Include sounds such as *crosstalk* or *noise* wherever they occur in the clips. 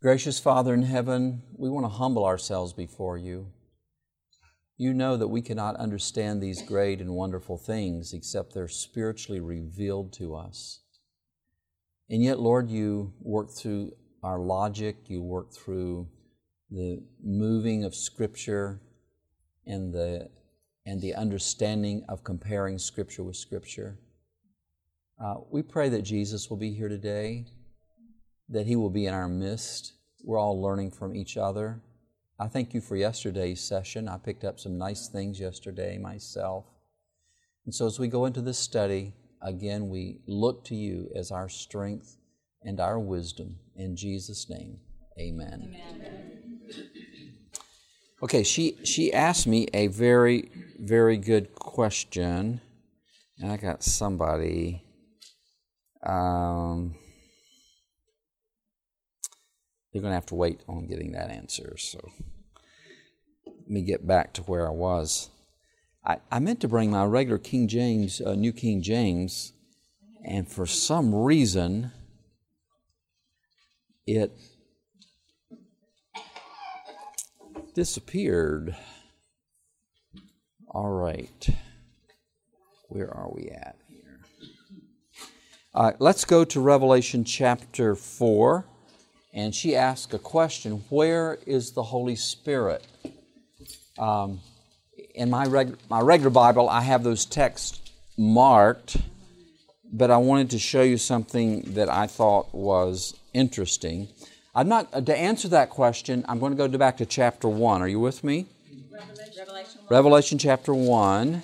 Gracious Father in heaven, we want to humble ourselves before you. You know that we cannot understand these great and wonderful things except they're spiritually revealed to us. And yet, Lord, you work through our logic, you work through the moving of Scripture and the, and the understanding of comparing Scripture with Scripture. Uh, we pray that Jesus will be here today, that He will be in our midst. We're all learning from each other. I thank you for yesterday's session. I picked up some nice things yesterday myself. And so as we go into this study, again, we look to you as our strength and our wisdom. In Jesus' name, amen. amen. Okay, she, she asked me a very, very good question. And I got somebody. Um, you're going to have to wait on getting that answer. So let me get back to where I was. I, I meant to bring my regular King James, uh, New King James, and for some reason, it disappeared. All right. Where are we at here? All right, let's go to Revelation chapter 4 and she asked a question Where is the Holy Spirit? Um, in my, reg- my regular Bible, I have those texts marked, but I wanted to show you something that I thought was interesting. I'm not, uh, to answer that question, I'm going to go back to chapter 1. Are you with me? Revelation, Revelation chapter 1.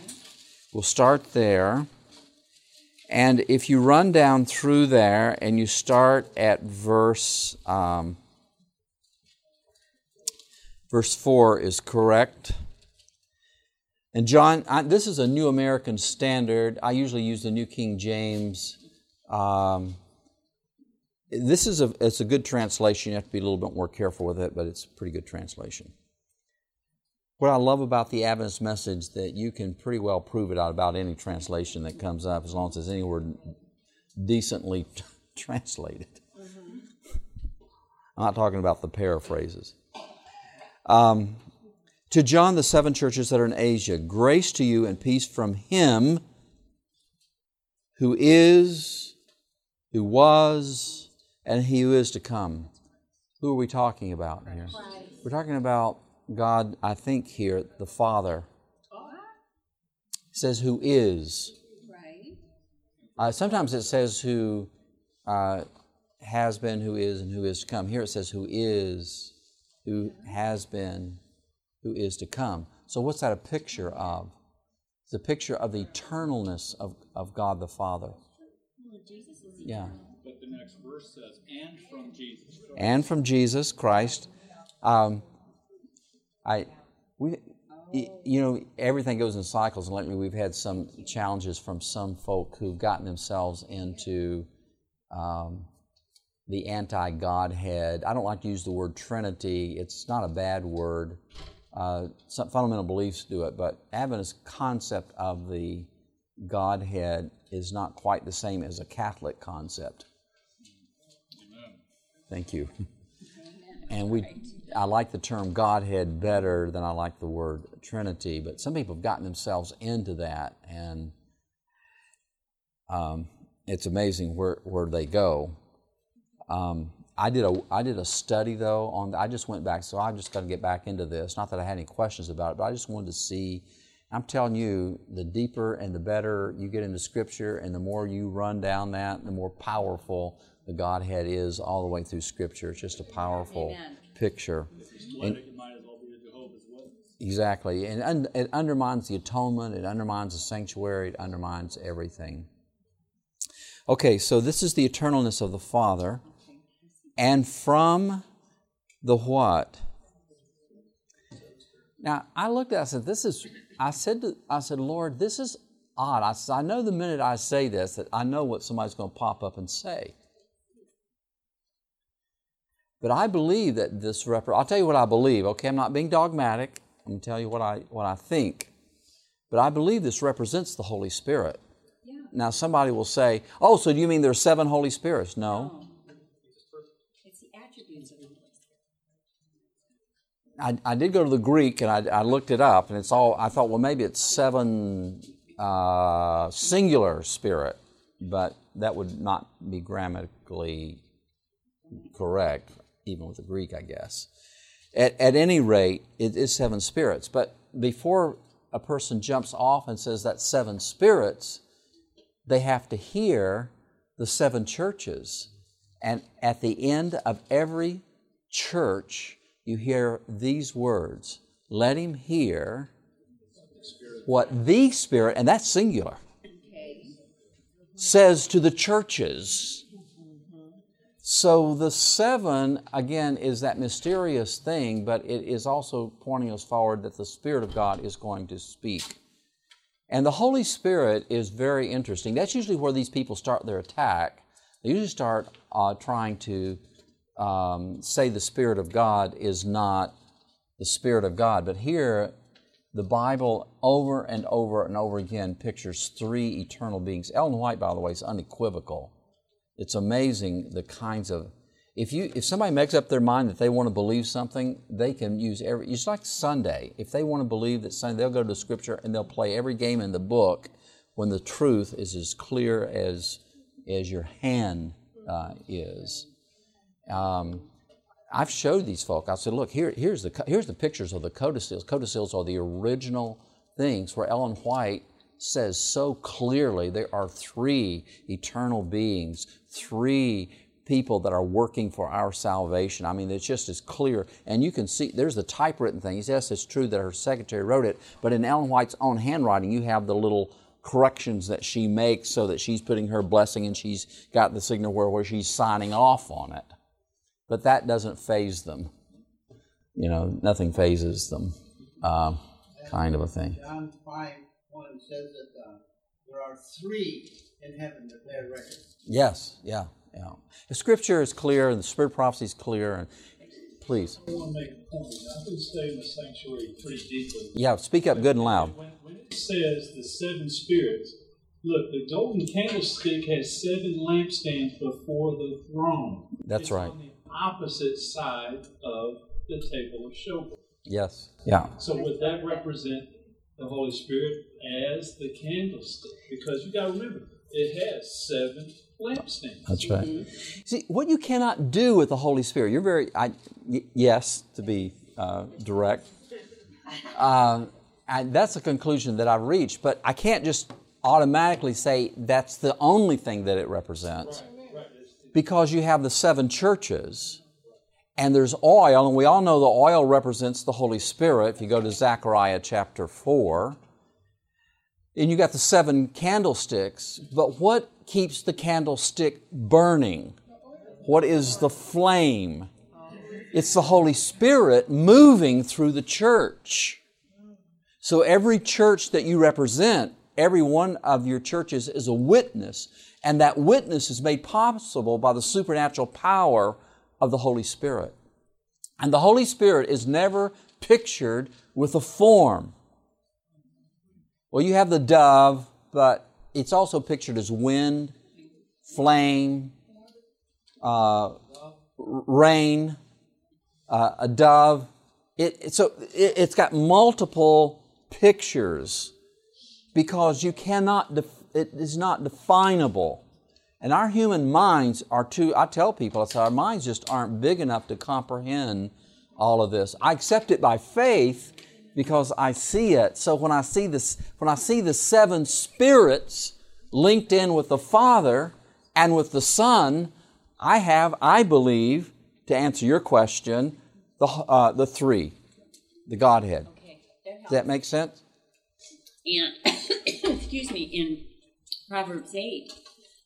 We'll start there. And if you run down through there and you start at verse um, verse four is correct. And John, I, this is a New American Standard. I usually use the New King James. Um, this is a it's a good translation. You have to be a little bit more careful with it, but it's a pretty good translation. What I love about the Adventist message that you can pretty well prove it out about any translation that comes up as long as it's any word decently t- *laughs* translated. Mm-hmm. I'm not talking about the paraphrases. Um, to John, the seven churches that are in Asia, grace to you and peace from him who is, who was, and he who is to come. Who are we talking about here? We're talking about God, I think here, the Father, says who is. Right. Uh, sometimes it says who uh, has been, who is, and who is to come. Here it says who is, who has been, who is to come. So what's that a picture of? It's a picture of the eternalness of, of God the Father. Yeah. But the next verse says, and from Jesus Christ. And from Jesus Christ. Um, I, we, you know, everything goes in cycles, and lately we've had some challenges from some folk who've gotten themselves into um, the anti Godhead. I don't like to use the word Trinity, it's not a bad word. Uh, some fundamental beliefs do it, but Adventist concept of the Godhead is not quite the same as a Catholic concept. Amen. Thank you. *laughs* And we I like the term Godhead better than I like the word Trinity, but some people have gotten themselves into that, and um, it's amazing where, where they go. Um, I did a I did a study though on I just went back, so I've just got to get back into this. Not that I had any questions about it, but I just wanted to see. I'm telling you, the deeper and the better you get into Scripture, and the more you run down that, the more powerful the Godhead is all the way through Scripture. It's just a powerful Amen picture. And, exactly. And un, it undermines the atonement, it undermines the sanctuary, it undermines everything. Okay, so this is the eternalness of the Father. And from the what? Now, I looked at it, I said, this is, I said, to, I said, Lord, this is odd. I said, I know the minute I say this that I know what somebody's going to pop up and say. But I believe that this rep- I'll tell you what I believe, okay? I'm not being dogmatic. I'm going to tell you what I, what I think. But I believe this represents the Holy Spirit. Yeah. Now, somebody will say, oh, so do you mean there are seven Holy Spirits? No. no. It's the attributes of the I, I did go to the Greek and I, I looked it up, and it's all. I thought, well, maybe it's seven uh, singular spirit, but that would not be grammatically correct, even with the Greek, I guess. At, at any rate, it is seven spirits. But before a person jumps off and says that's seven spirits, they have to hear the seven churches. And at the end of every church, you hear these words let him hear what the Spirit, and that's singular, says to the churches. So the seven, again, is that mysterious thing, but it is also pointing us forward that the Spirit of God is going to speak. And the Holy Spirit is very interesting. That's usually where these people start their attack. They usually start uh, trying to um, say the Spirit of God is not the Spirit of God. But here, the Bible over and over and over again pictures three eternal beings. Ellen White, by the way, is unequivocal. It's amazing the kinds of if you if somebody makes up their mind that they want to believe something, they can use every. It's like Sunday. If they want to believe that Sunday, they'll go to the Scripture and they'll play every game in the book when the truth is as clear as as your hand uh, is. Um, I've showed these folk. I said, look, here, here's, the, here's the pictures of the codicils. Codicils are the original things where Ellen White says so clearly there are three eternal beings, three people that are working for our salvation. I mean, it's just as clear. And you can see, there's the typewritten thing. Yes, it's true that her secretary wrote it, but in Ellen White's own handwriting, you have the little corrections that she makes so that she's putting her blessing and she's got the signal where, where she's signing off on it. But that doesn't phase them. You know, nothing phases them, uh, kind of a thing. John 5 1 says that uh, there are three in heaven that bear record. Yes, yeah, yeah. The scripture is clear and the spirit of prophecy is clear. And please. I want to make a point. I've been studying the sanctuary pretty deeply. Yeah, speak up good and loud. When, when it says the seven spirits, look, the golden candlestick has seven lampstands before the throne. That's It's right. On the opposite side of the table of showbread. Yes. Yeah. So would that represent the Holy Spirit as the candlestick? Because you got to remember, it has seven lampstands. That's right. See, what you cannot do with the Holy Spirit, you're very, I, y- yes, to be uh, direct. *laughs* Uh, and that's a conclusion that I've reached, but I can't just automatically say that's the only thing that it represents. Because you have the seven churches, and there's oil, and we all know the oil represents the Holy Spirit. If you go to Zechariah chapter 4, and you got the seven candlesticks, but what keeps the candlestick burning? What is the flame? It's the Holy Spirit moving through the church. So every church that you represent, every one of your churches is a witness, and that witness is made possible by the supernatural power of the Holy Spirit. And the Holy Spirit is never pictured with a form. Well, you have the dove, but it's also pictured as wind, flame, uh, rain, uh, a dove. It, it- so it, it's got multiple pictures because you cannot, def- it is not definable. And our human minds are too, I tell people, I say, our minds just aren't big enough to comprehend all of this. I accept it by faith because I see it. So when I see this, when I see the seven spirits linked in with the Father and with the Son, I have, I believe, to answer your question, the, uh, the three, the Godhead. Okay, that Does that make sense? And, *coughs* excuse me, in Proverbs 8,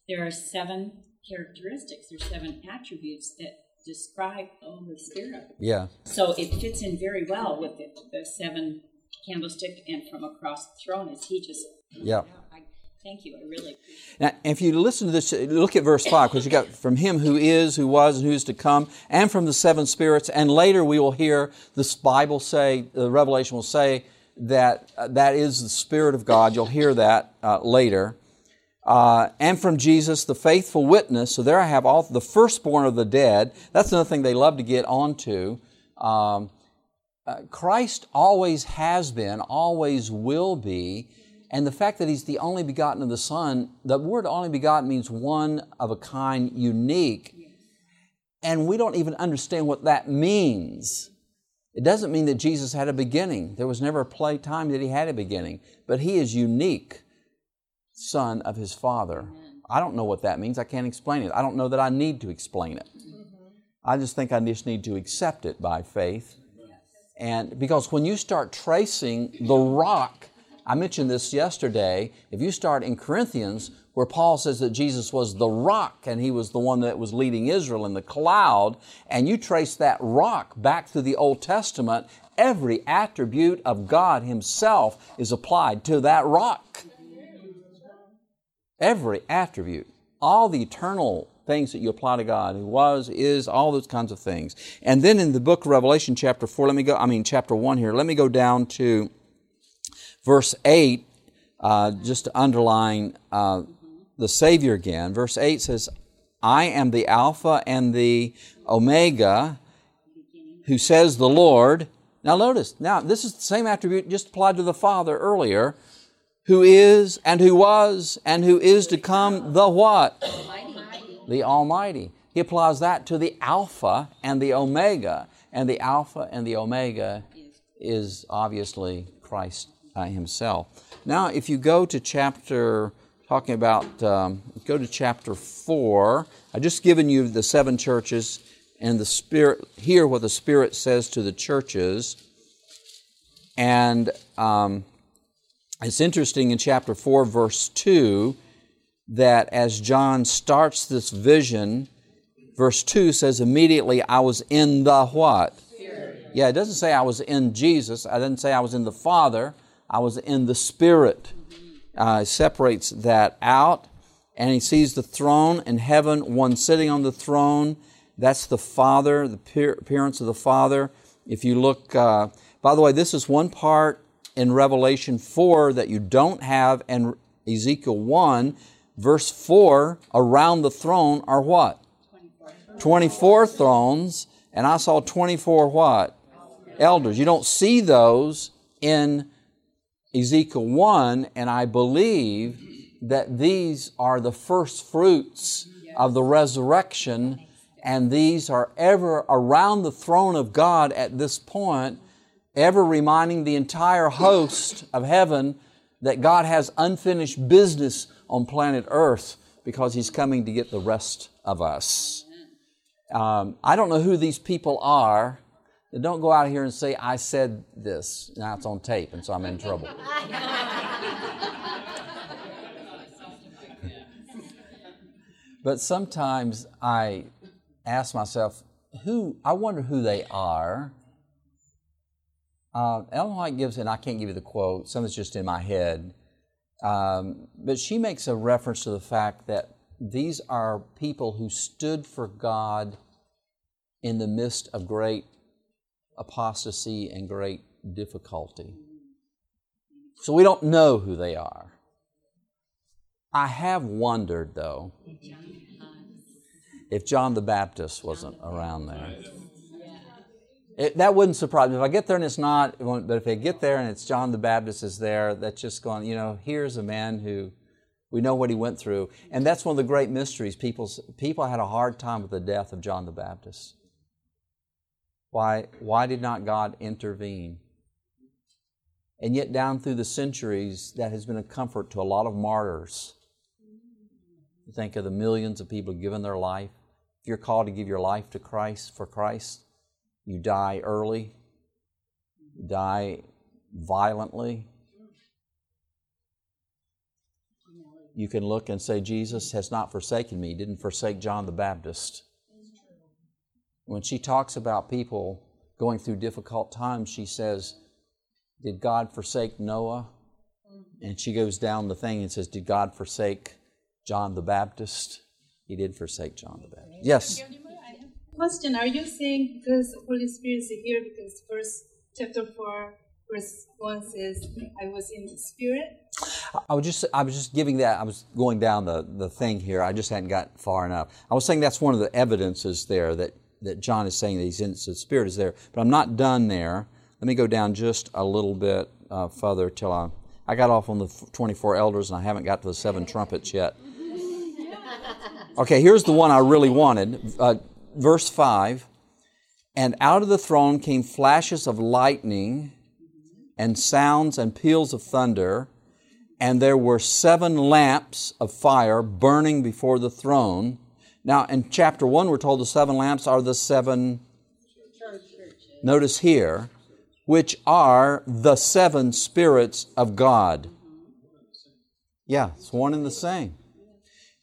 there are seven characteristics, there's seven attributes that describe the Holy Spirit. Yeah. So it fits in very well with the, the seven candlestick and from across the throne as he just. Yeah. I, thank you, I really appreciate Now, if you listen to this, look at verse 5, because you got from him who is, who was, and who is to come, and from the seven spirits, and later we will hear this Bible say, the Revelation will say that uh, that is the Spirit of God. You'll hear that uh, later. Uh, and from Jesus, the faithful witness. So there I have all the firstborn of the dead. That's another thing they love to get onto. Um, uh, Christ always has been, always will be, and the fact that He's the only begotten of the Son, the word only begotten means one of a kind, unique, and we don't even understand what that means. It doesn't mean that Jesus had a beginning. There was never a play time that He had a beginning, but He is unique, Son of His Father. I don't know what that means. I can't explain it. I don't know that I need to explain it. I just think I just need to accept it by faith and because when you start tracing the rock, I mentioned this yesterday, if you start in Corinthians, where Paul says that Jesus was the rock and he was the one that was leading Israel in the cloud, and you trace that rock back through the Old Testament, every attribute of God Himself is applied to that rock. Every attribute. All the eternal things that you apply to God, who was, is, all those kinds of things. And then in the book of Revelation, chapter 4, let me go, I mean, chapter 1 here, let me go down to verse 8, uh, just to underline uh, the Savior again. Verse 8 says, I am the Alpha and the Omega, who says the Lord. Now notice, now this is the same attribute just applied to the Father earlier, who is and who was and who is to come, the what? the Almighty. He applies that to the Alpha and the Omega. And the Alpha and the Omega is obviously Christ uh, Himself. Now, if you go to chapter, talking about, um, go to chapter 4, I've just given you the seven churches and the Spirit, hear what the Spirit says to the churches. And um, it's interesting in chapter 4, verse 2 that as John starts this vision, verse 2 says, immediately I was in the what? Spirit. Yeah, it doesn't say I was in Jesus. I didn't say I was in the Father. I was in the Spirit. Uh, separates that out. And he sees the throne in heaven, one sitting on the throne. That's the Father, the appearance of the Father. If you look, uh, by the way, this is one part in Revelation 4 that you don't have in Ezekiel 1 verse 4 around the throne are what? 24 thrones. And i saw 24 what? Elders. You don't see those in ezekiel 1 and i believe that these are the first fruits of the resurrection and these are ever around the throne of god at this point ever reminding the entire host of heaven that god has unfinished business on planet Earth because He's coming to get the rest of us. Um, I don't know who these people are. Don't go out here and say, I said this. Now it's on tape, and so I'm in trouble. but sometimes I ask myself, who, I wonder who they are. Uh, Ellen White gives, and I can't give you the quote, some is just in my head. Um, but she makes a reference to the fact that these are people who stood for God in the midst of great apostasy and great difficulty. So we don't know who they are. I have wondered, though, if John the Baptist wasn't around there. It, that wouldn't surprise me. If I get there and it's not, but if I get there and it's John the Baptist is there, that's just going, you know, here's a man who we know what he went through. And that's one of the great mysteries. People, people had a hard time with the death of John the Baptist. Why, why did not God intervene? And yet, down through the centuries, that has been a comfort to a lot of martyrs. think of the millions of people who've given their life. If you're called to give your life to Christ for Christ, you die early, you die violently. You can look and say, Jesus has not forsaken me. He didn't forsake John the Baptist. When she talks about people going through difficult times, she says, Did God forsake Noah? And she goes down the thing and says, Did God forsake John the Baptist? He did forsake John the Baptist. Yes question are you saying because Holy Spirit is here because first chapter 4 verse 1 says I was in the spirit? I was just I was just giving that I was going down the, the thing here. I just hadn't got far enough. I was saying that's one of the evidences there that, that John is saying that he's in the Spirit is there. But I'm not done there. Let me go down just a little bit uh, further till I I got off on the 24 elders and I haven't got to the seven trumpets yet. *laughs* Okay, here's the one I really wanted. Uh, verse 5 And out of the throne came flashes of lightning and sounds and peals of thunder, and there were seven lamps of fire burning before the throne. Now, in chapter 1, we're told the seven lamps are the seven. Notice here, which are the seven spirits of God. Yeah, it's one and the same.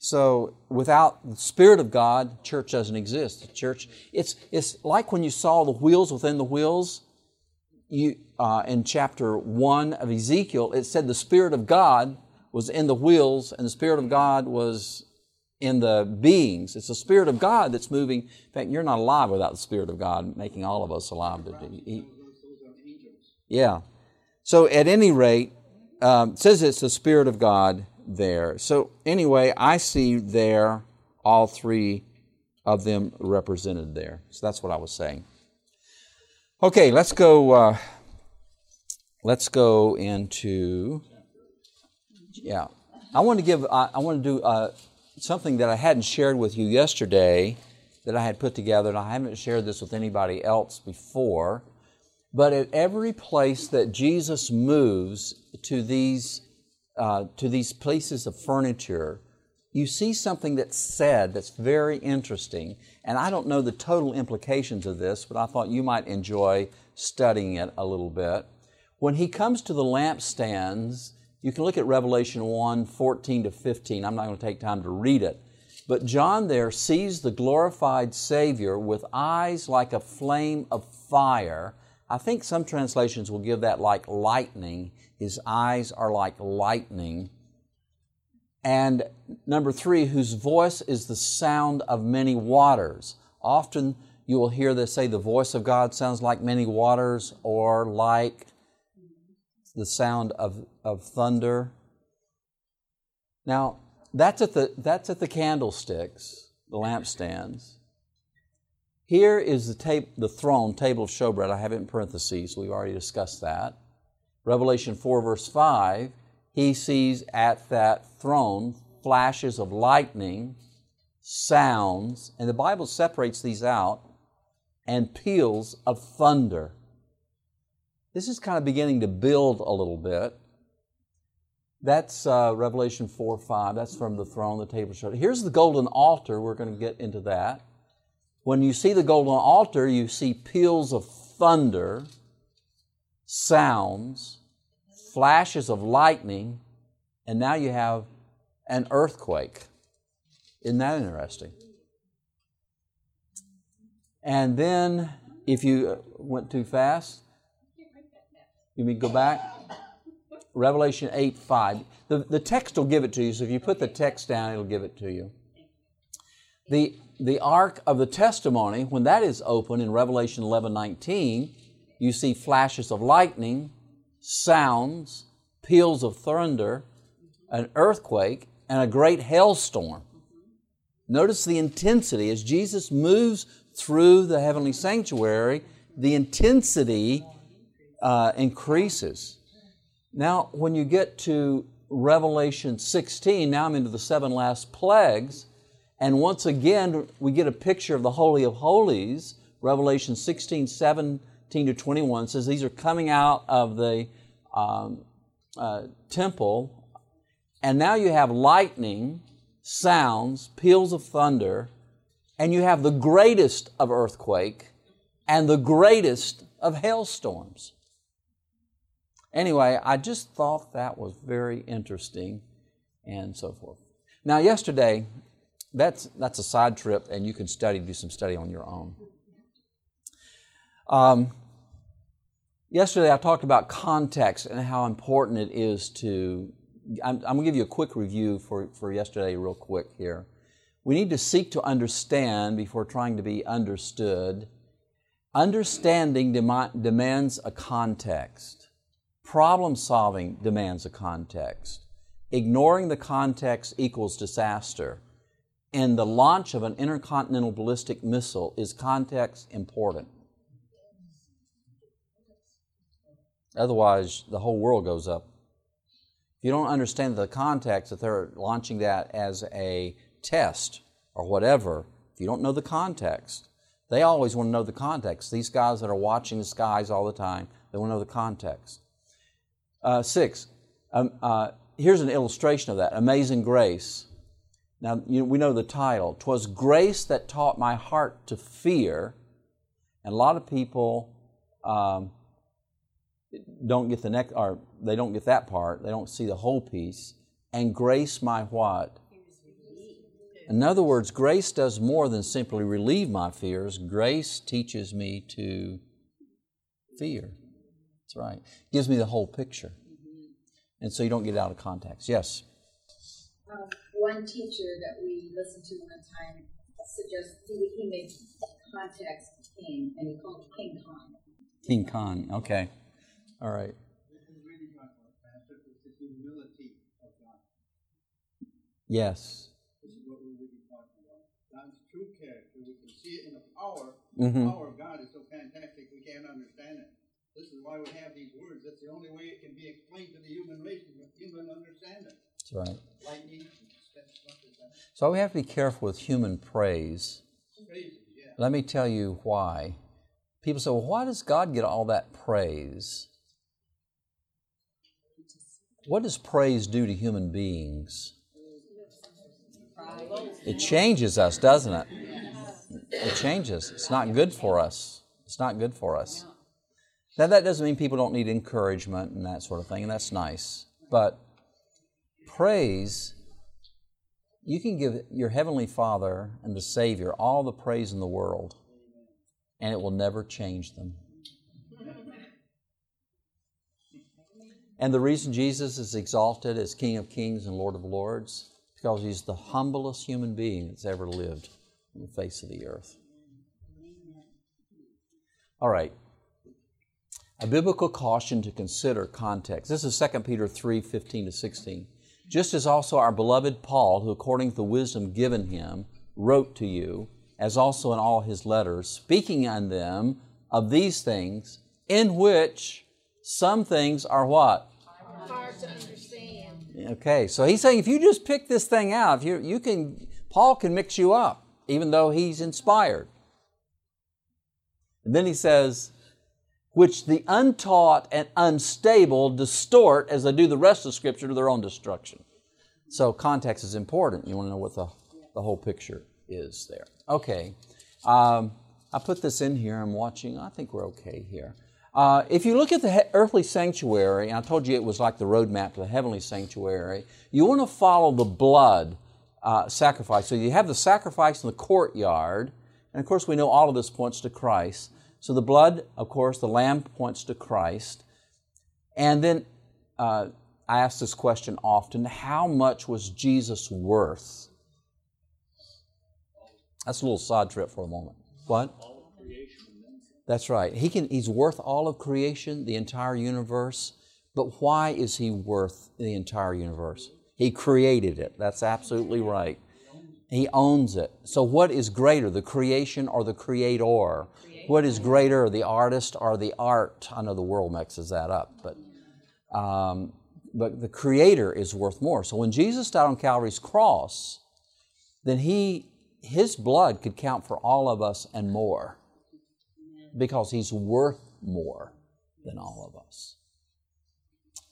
So without the Spirit of God, church doesn't exist. The church, it's, it's like when you saw the wheels within the wheels. You, uh, in chapter 1 of Ezekiel, it said the Spirit of God was in the wheels and the Spirit of God was in the beings. It's the Spirit of God that's moving. In fact, you're not alive without the Spirit of God making all of us alive. Yeah. So at any rate, um, it says it's the Spirit of God there. So anyway, I see there all three of them represented there. So that's what I was saying. Okay, let's go. Uh, let's go into. Yeah, I want to give. I, I want to do uh, something that I hadn't shared with you yesterday, that I had put together, and I haven't shared this with anybody else before. But at every place that Jesus moves to these uh, to these pieces of furniture, you see something that's said that's very interesting. And I don't know the total implications of this, but I thought you might enjoy studying it a little bit. When he comes to the lampstands, you can look at Revelation 1 14 to 15. I'm not going to take time to read it. But John there sees the glorified Savior with eyes like a flame of fire. I think some translations will give that like lightning. His eyes are like lightning. And number three, whose voice is the sound of many waters. Often you will hear this say the voice of God sounds like many waters or like the sound of, of thunder. Now, that's at the, that's at the candlesticks, the lampstands. Here is the, tab- the throne, table of showbread. I have it in parentheses. We've already discussed that. Revelation 4, verse 5, he sees at that throne flashes of lightning, sounds, and the Bible separates these out, and peals of thunder. This is kind of beginning to build a little bit. That's uh, Revelation 4 5. That's from the throne, the table showed. Here's the golden altar. We're going to get into that. When you see the golden altar, you see peals of thunder, sounds, flashes of lightning, and now you have an earthquake. Isn't that interesting? And then, if you uh, went too fast, you mean go back? Revelation 8 5. The, the text will give it to you, so if you put the text down, it'll give it to you. The, the ark of the testimony, when that is open in Revelation 11 19, you see flashes of lightning, sounds, peals of thunder, an earthquake, and a great hailstorm. Notice the intensity as Jesus moves through the heavenly sanctuary, the intensity uh, increases. Now, when you get to Revelation 16, now I'm into the seven last plagues, and once again we get a picture of the Holy of Holies. Revelation 16, 17 to 21 says these are coming out of the um, uh, temple, and now you have lightning, sounds, peals of thunder, and you have the greatest of earthquake and the greatest of hailstorms. Anyway, I just thought that was very interesting and so forth. Now, yesterday, that's, that's a side trip, and you can study, do some study on your own. Um, yesterday, I talked about context and how important it is to. I'm, I'm going to give you a quick review for, for yesterday, real quick here. We need to seek to understand before trying to be understood. Understanding dem- demands a context. Problem solving demands a context. ignoring the context equals disaster. And the launch of an intercontinental ballistic missile is context important. Otherwise, the whole world goes up. If you don't understand the context that they're launching that as a test or whatever, if you don't know the context, they always want to know the context. These guys that are watching the skies all the time, they want to know the context. Uh, six, um, uh, here's an illustration of that Amazing Grace. Now, you we know the title. Twas grace that taught my heart to fear. And a lot of people um, don't get the next, or they don't get that part. They don't see the whole piece. And grace my what? In other words, grace does more than simply relieve my fears. Grace teaches me to fear. That's right. Gives me the whole picture. And so you don't get out of context. Yes? Um, one teacher that we listened to one time suggested he, he made context king, and he called it King Khan. King Khan. Okay. All right. Yes. This is what we're really talking about. God's true character. We can see it in the power. Mhm. The power of God is so fantastic we can't understand it. This is why we have these words. That's the only way it can be explained to the human race, the human understanding. That's right. Lightning. So we have to be careful with human praise. Crazy, yeah. Let me tell you why. People say, well, why does God get all that praise? What does praise do to human beings? It changes us, doesn't it? It changes. It's not good for us. It's not good for us. Now, that doesn't mean people don't need encouragement and that sort of thing, and that's nice. But praise, you can give your Heavenly Father and the Savior all the praise in the world, and it will never change them. And the reason Jesus is exalted as King of Kings and Lord of Lords is because he's the humblest human being that's ever lived on the face of the earth. All right. A biblical caution to consider context. This is 2 Peter 3 15 to 16. Just as also our beloved Paul, who according to the wisdom given him, wrote to you, as also in all his letters, speaking on them of these things, in which some things are what? Hard to understand. Okay, so he's saying if you just pick this thing out, if you, you can, Paul can mix you up, even though he's inspired. And then he says, which the untaught and unstable distort as they do the rest of Scripture to their own destruction. So context is important. You want to know what the, the whole picture is there. Okay, um, I put this in here. I'm watching. I think we're okay here. Uh, if you look at the he- earthly sanctuary, I told you it was like the roadmap to the heavenly sanctuary, you want to follow the blood uh, sacrifice. So you have the sacrifice in the courtyard, and of course we know all of this points to Christ. So the blood, of course, the lamb points to Christ. And then uh, I ask this question often how much was Jesus worth? That's a little side trip for a moment. What? That's right. He can, he's worth all of creation, the entire universe. But why is he worth the entire universe? He created it. That's absolutely right. He owns it. So, what is greater, the creation or the creator? What is greater, the artist or the art? I know the world mixes that up, but um, but the creator is worth more. So when Jesus died on Calvary's cross, then he his blood could count for all of us and more because he's worth more than all of us.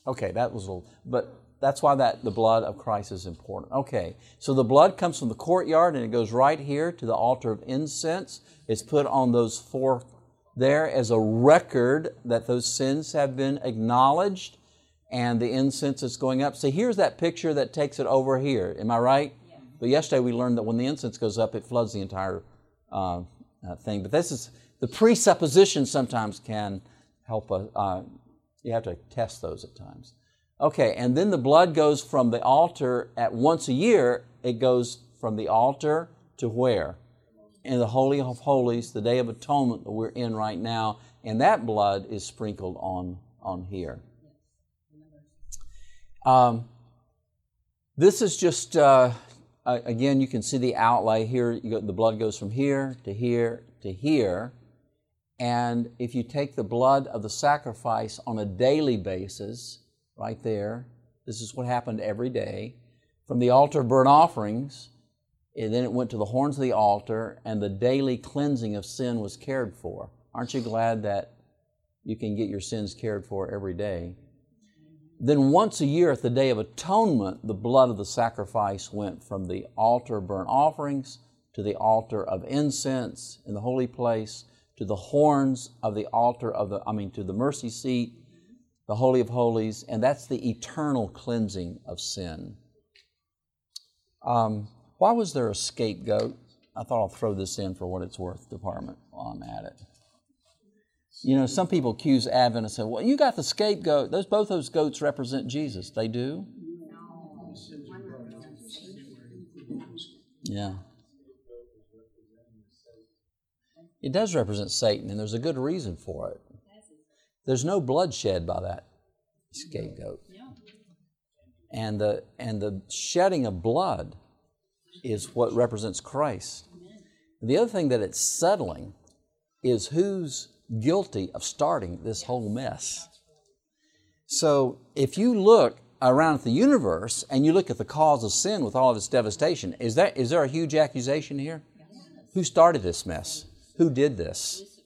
Okay, that was a little, but that's why that the blood of Christ is important. Okay, so the blood comes from the courtyard and it goes right here to the altar of incense. It's put on those four there as a record that those sins have been acknowledged and the incense is going up. So here's that picture that takes it over here. Am I right? Yeah. But yesterday we learned that when the incense goes up, it floods the entire uh, uh, thing. But this is the presupposition sometimes can help us. Uh, you have to test those at times. Okay, and then the blood goes from the altar at once a year, it goes from the altar to where? In the Holy of Holies, the Day of Atonement that we're in right now, and that blood is sprinkled on, on here. Um, This is just, uh, uh, again, you can see the outlay here. Go, the blood goes from here to here to here. And if you take the blood of the sacrifice on a daily basis, right there, this is what happened every day. From the altar of burnt offerings, and then it went to the horns of the altar, and the daily cleansing of sin was cared for. Aren't you glad that you can get your sins cared for every day? Then, once a year at the Day of Atonement, the blood of the sacrifice went from the altar of burnt offerings to the altar of incense in the holy place to the horns of the altar of the, I mean, to the mercy seat, the Holy of Holies, and that's the eternal cleansing of sin. Um, why was there a scapegoat? I thought I'll throw this in for what it's worth, department, while I'm at it. You know, some people accuse Advent and say, well, you got the scapegoat. Those, both those goats represent Jesus. They do? Yeah. It does represent Satan, and there's a good reason for it. There's no bloodshed by that scapegoat. And the, and the shedding of blood is what represents Christ. The other thing that it's settling is who's guilty of starting this whole mess. So if you look around at the universe and you look at the cause of sin with all of its devastation, is, that, is there a huge accusation here? Who started this mess? Who did this?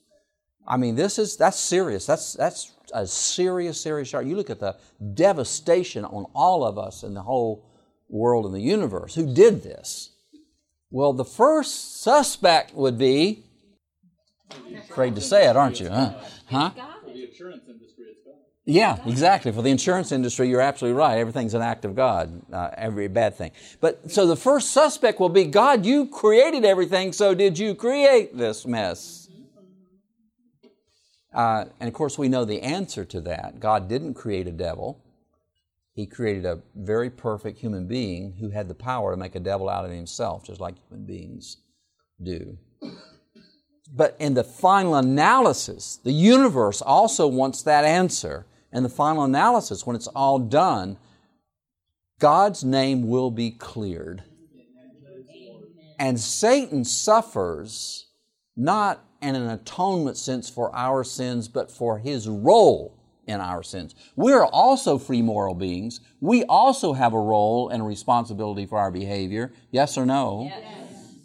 I mean, this is that's serious. That's that's a serious, serious charge. You look at the devastation on all of us and the whole world and the universe. Who did this? Well, the first suspect would be afraid to say it, aren't you? Huh? Huh? Yeah, exactly. For the insurance industry, you're absolutely right. Everything's an act of God, uh, every bad thing. But so the first suspect will be God, you created everything, so did you create this mess? Uh, and of course, we know the answer to that. God didn't create a devil, He created a very perfect human being who had the power to make a devil out of himself, just like human beings do. But in the final analysis, the universe also wants that answer. And the final analysis, when it's all done, God's name will be cleared. And Satan suffers not in an atonement sense for our sins, but for his role in our sins. We are also free moral beings. We also have a role and a responsibility for our behavior. Yes or no? Yes.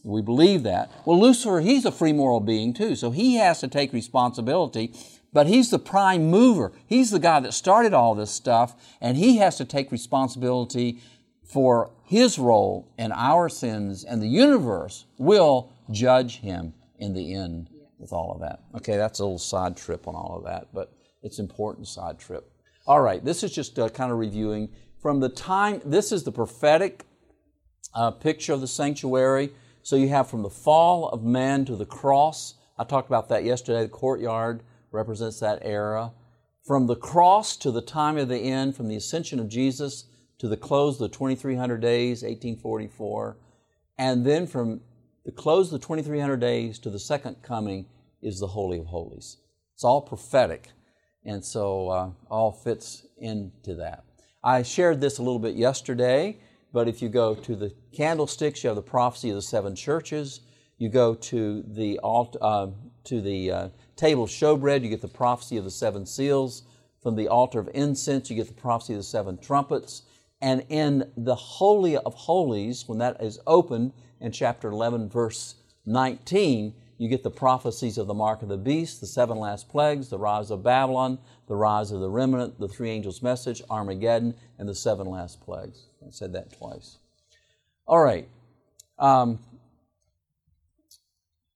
We believe that. Well, Lucifer, he's a free moral being too, so he has to take responsibility, but he's the prime mover. He's the guy that started all this stuff, and he has to take responsibility for his role in our sins, and the universe will judge him in the end with all of that. Okay, that's a little side trip on all of that, but it's important side trip. All right, this is just uh, kind of reviewing from the time, this is the prophetic uh, picture of the sanctuary. So you have from the fall of man to the cross. I talked about that yesterday. The courtyard represents that era. From the cross to the time of the end, from the ascension of Jesus to the close of the 2300 days, 1844. And then from the close of the 2300 days to the second coming is the Holy of Holies. It's all prophetic, and so uh, all fits into that. I shared this a little bit yesterday, but if you go to the candlesticks, you have the prophecy of the seven churches. You go to the alt, uh, to the uh, table of showbread, you get the prophecy of the seven seals. From the altar of incense, you get the prophecy of the seven trumpets. And in the Holy of Holies, when that is opened in chapter 11, verse 19, you get the prophecies of the mark of the beast, the seven last plagues, the rise of Babylon, the rise of the remnant, the three angels' message, Armageddon, and the seven last plagues. I said that twice. All right. Um,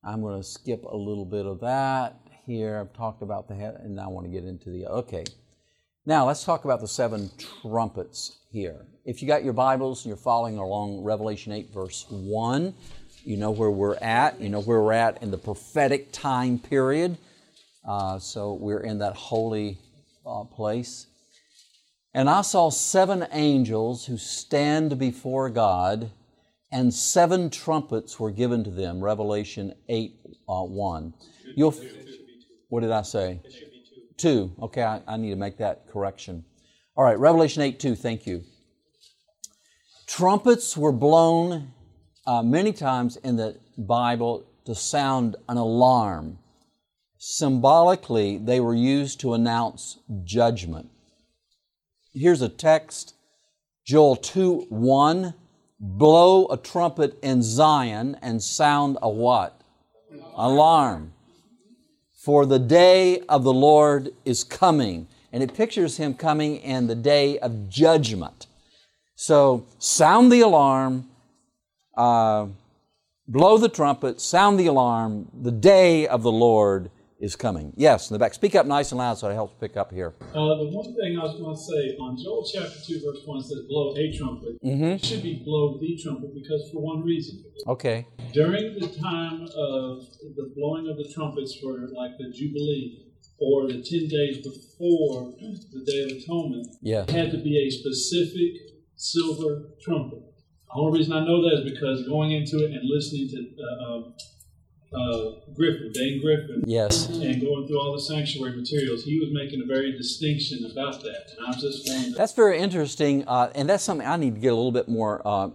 I'm going to skip a little bit of that here. I've talked about the head, and now I want to get into the. Okay. Now let's talk about the seven trumpets here. If you got your Bibles and you're following along Revelation 8, verse 1, you know where we're at. You know where we're at in the prophetic time period. Uh, so we're in that holy uh, place. And I saw seven angels who stand before God, and seven trumpets were given to them. Revelation 8 uh, 1. You'll, what did I say? Two. Okay, I, I need to make that correction. All right, Revelation 8 2, thank you. Trumpets were blown uh, many times in the Bible to sound an alarm. Symbolically, they were used to announce judgment. Here's a text Joel 2 1 Blow a trumpet in Zion and sound a what? Alarm. For the day of the Lord is coming. And it pictures him coming in the day of judgment. So sound the alarm, uh, blow the trumpet, sound the alarm. The day of the Lord is coming. Yes, in the back. Speak up nice and loud so it helps pick up here. Uh, the one thing I was going to say on Joel chapter 2, verse 1 says, blow a trumpet. It should be blow the trumpet because for one reason. Okay. During the time of the blowing of the trumpets for like the Jubilee or the 10 days before the Day of Atonement, Yeah. it had to be a specific silver trumpet. The only reason I know that is because going into it and listening to uh, uh, Griffin, Dane Griffin, Yes. and going through all the sanctuary materials, he was making a very distinction about that. And I was just wondering. That's very interesting, uh, and that's something I need to get a little bit more. Uh,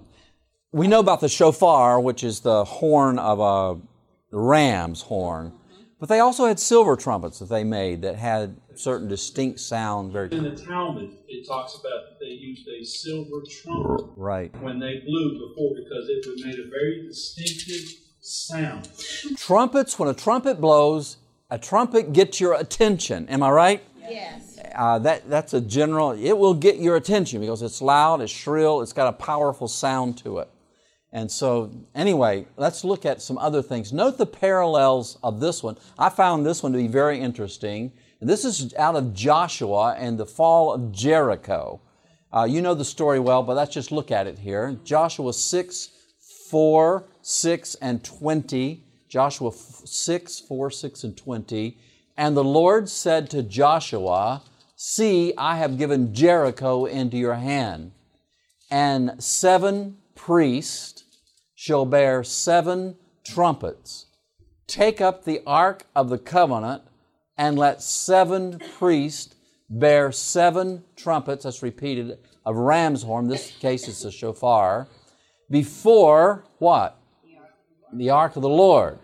we know about the shofar, which is the horn of a ram's horn, but they also had silver trumpets that they made that had certain distinct sound. Very In the Talmud, it talks about that they used a silver trumpet right. when they blew before because it would made a very distinctive sound. Trumpets. When a trumpet blows, a trumpet gets your attention. Am I right? Yes. Uh, that that's a general. It will get your attention because it's loud, it's shrill, it's got a powerful sound to it. And so, anyway, let's look at some other things. Note the parallels of this one. I found this one to be very interesting. And this is out of Joshua and the fall of Jericho. Uh, you know the story well, but let's just look at it here. Joshua 6, 4, 6, and 20. Joshua 6, 4, 6, and 20. And the Lord said to Joshua, See, I have given Jericho into your hand, and seven priests shall bear seven trumpets. Take up the ark of the covenant, and let seven priests bear seven trumpets, that's repeated, of ram's horn, this case it's a shofar, before what? The ark of the Lord.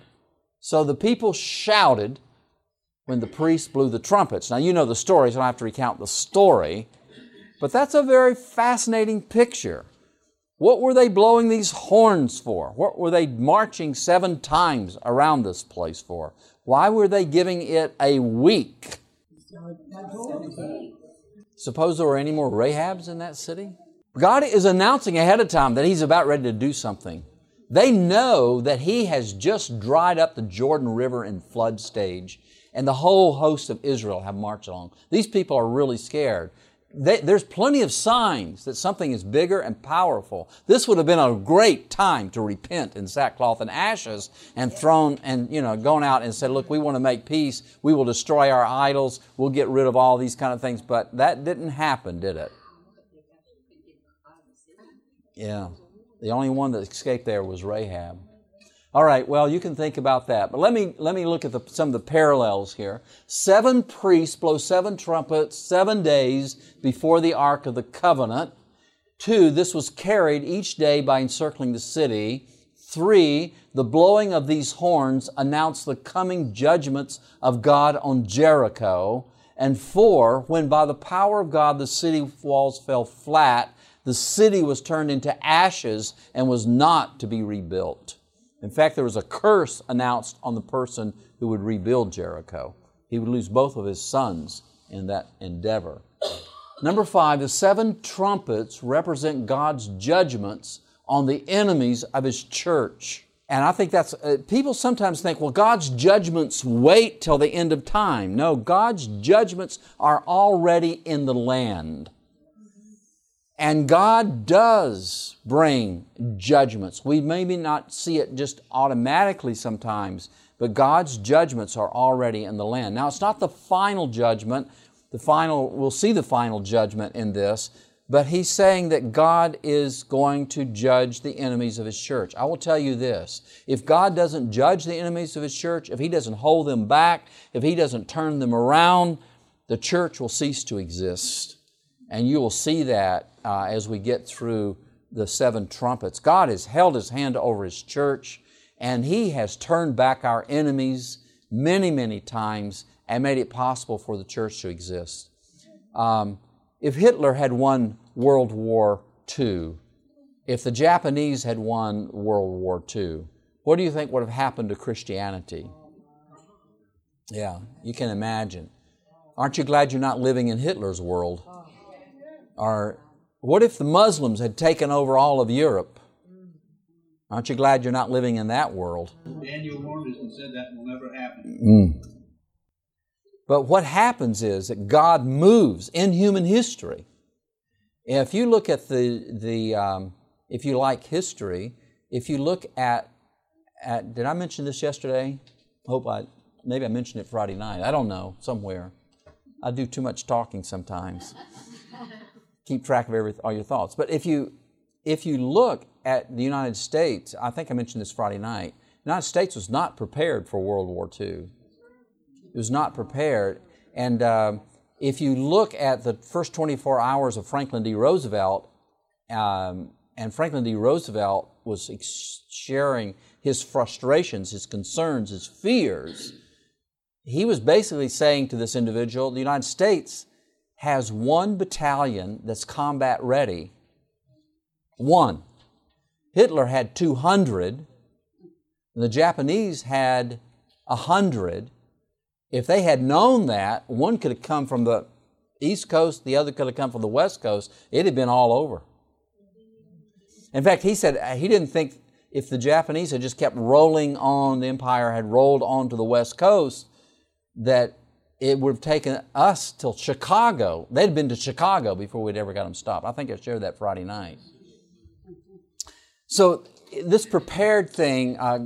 So the people shouted when the priest blew the trumpets. Now you know the story, so I don't have to recount the story, but that's a very fascinating picture. What were they blowing these horns for? What were they marching seven times around this place for? Why were they giving it a week? Suppose there were any more Rahabs in that city? God is announcing ahead of time that He's about ready to do something. They know that He has just dried up the Jordan River in flood stage, and the whole host of Israel have marched along. These people are really scared. They, there's plenty of signs that something is bigger and powerful. This would have been a great time to repent in sackcloth and ashes and thrown and you know gone out and said, "Look, we want to make peace. We will destroy our idols. We'll get rid of all these kind of things." But that didn't happen, did it? Yeah. The only one that escaped there was Rahab. All right, well, you can think about that. But let me, let me look at the, some of the parallels here. Seven priests blow seven trumpets seven days before the Ark of the Covenant. Two, this was carried each day by encircling the city. Three, the blowing of these horns announced the coming judgments of God on Jericho. And four, when by the power of God the city walls fell flat, the city was turned into ashes and was not to be rebuilt. In fact, there was a curse announced on the person who would rebuild Jericho. He would lose both of his sons in that endeavor. Number five, the seven trumpets represent God's judgments on the enemies of His church. And I think that's, uh, people sometimes think, well, God's judgments wait till the end of time. No, God's judgments are already in the land. And God does bring judgments. We maybe not see it just automatically sometimes, but God's judgments are already in the land. Now, it's not the final judgment. The final, we'll see the final judgment in this, but he's saying that God is going to judge the enemies of his church. I will tell you this if God doesn't judge the enemies of his church, if he doesn't hold them back, if he doesn't turn them around, the church will cease to exist. And you will see that uh, as we get through the seven trumpets. God has held his hand over his church and he has turned back our enemies many, many times and made it possible for the church to exist. Um, if Hitler had won World War II, if the Japanese had won World War II, what do you think would have happened to Christianity? Yeah, you can imagine. Aren't you glad you're not living in Hitler's world? Or what if the Muslims had taken over all of Europe? Aren't you glad you're not living in that world? Daniel warned us and said that will never happen. Mm. But what happens is that God moves in human history. If you look at the, the um, if you like history, if you look at, at, did I mention this yesterday? Hope I, maybe I mentioned it Friday night. I don't know, somewhere. I do too much talking sometimes. Keep track of every, all your thoughts. But if you, if you look at the United States, I think I mentioned this Friday night, the United States was not prepared for World War II. It was not prepared. And uh, if you look at the first 24 hours of Franklin D. Roosevelt, um, and Franklin D. Roosevelt was ex- sharing his frustrations, his concerns, his fears, he was basically saying to this individual, the United States has one battalion that's combat ready. One. Hitler had 200. The Japanese had 100. If they had known that, one could have come from the East Coast, the other could have come from the West Coast, it had been all over. In fact, he said he didn't think if the Japanese had just kept rolling on, the empire had rolled on to the West Coast, that it would have taken us till Chicago. They'd been to Chicago before we'd ever got them stopped. I think I shared that Friday night. So this prepared thing, uh,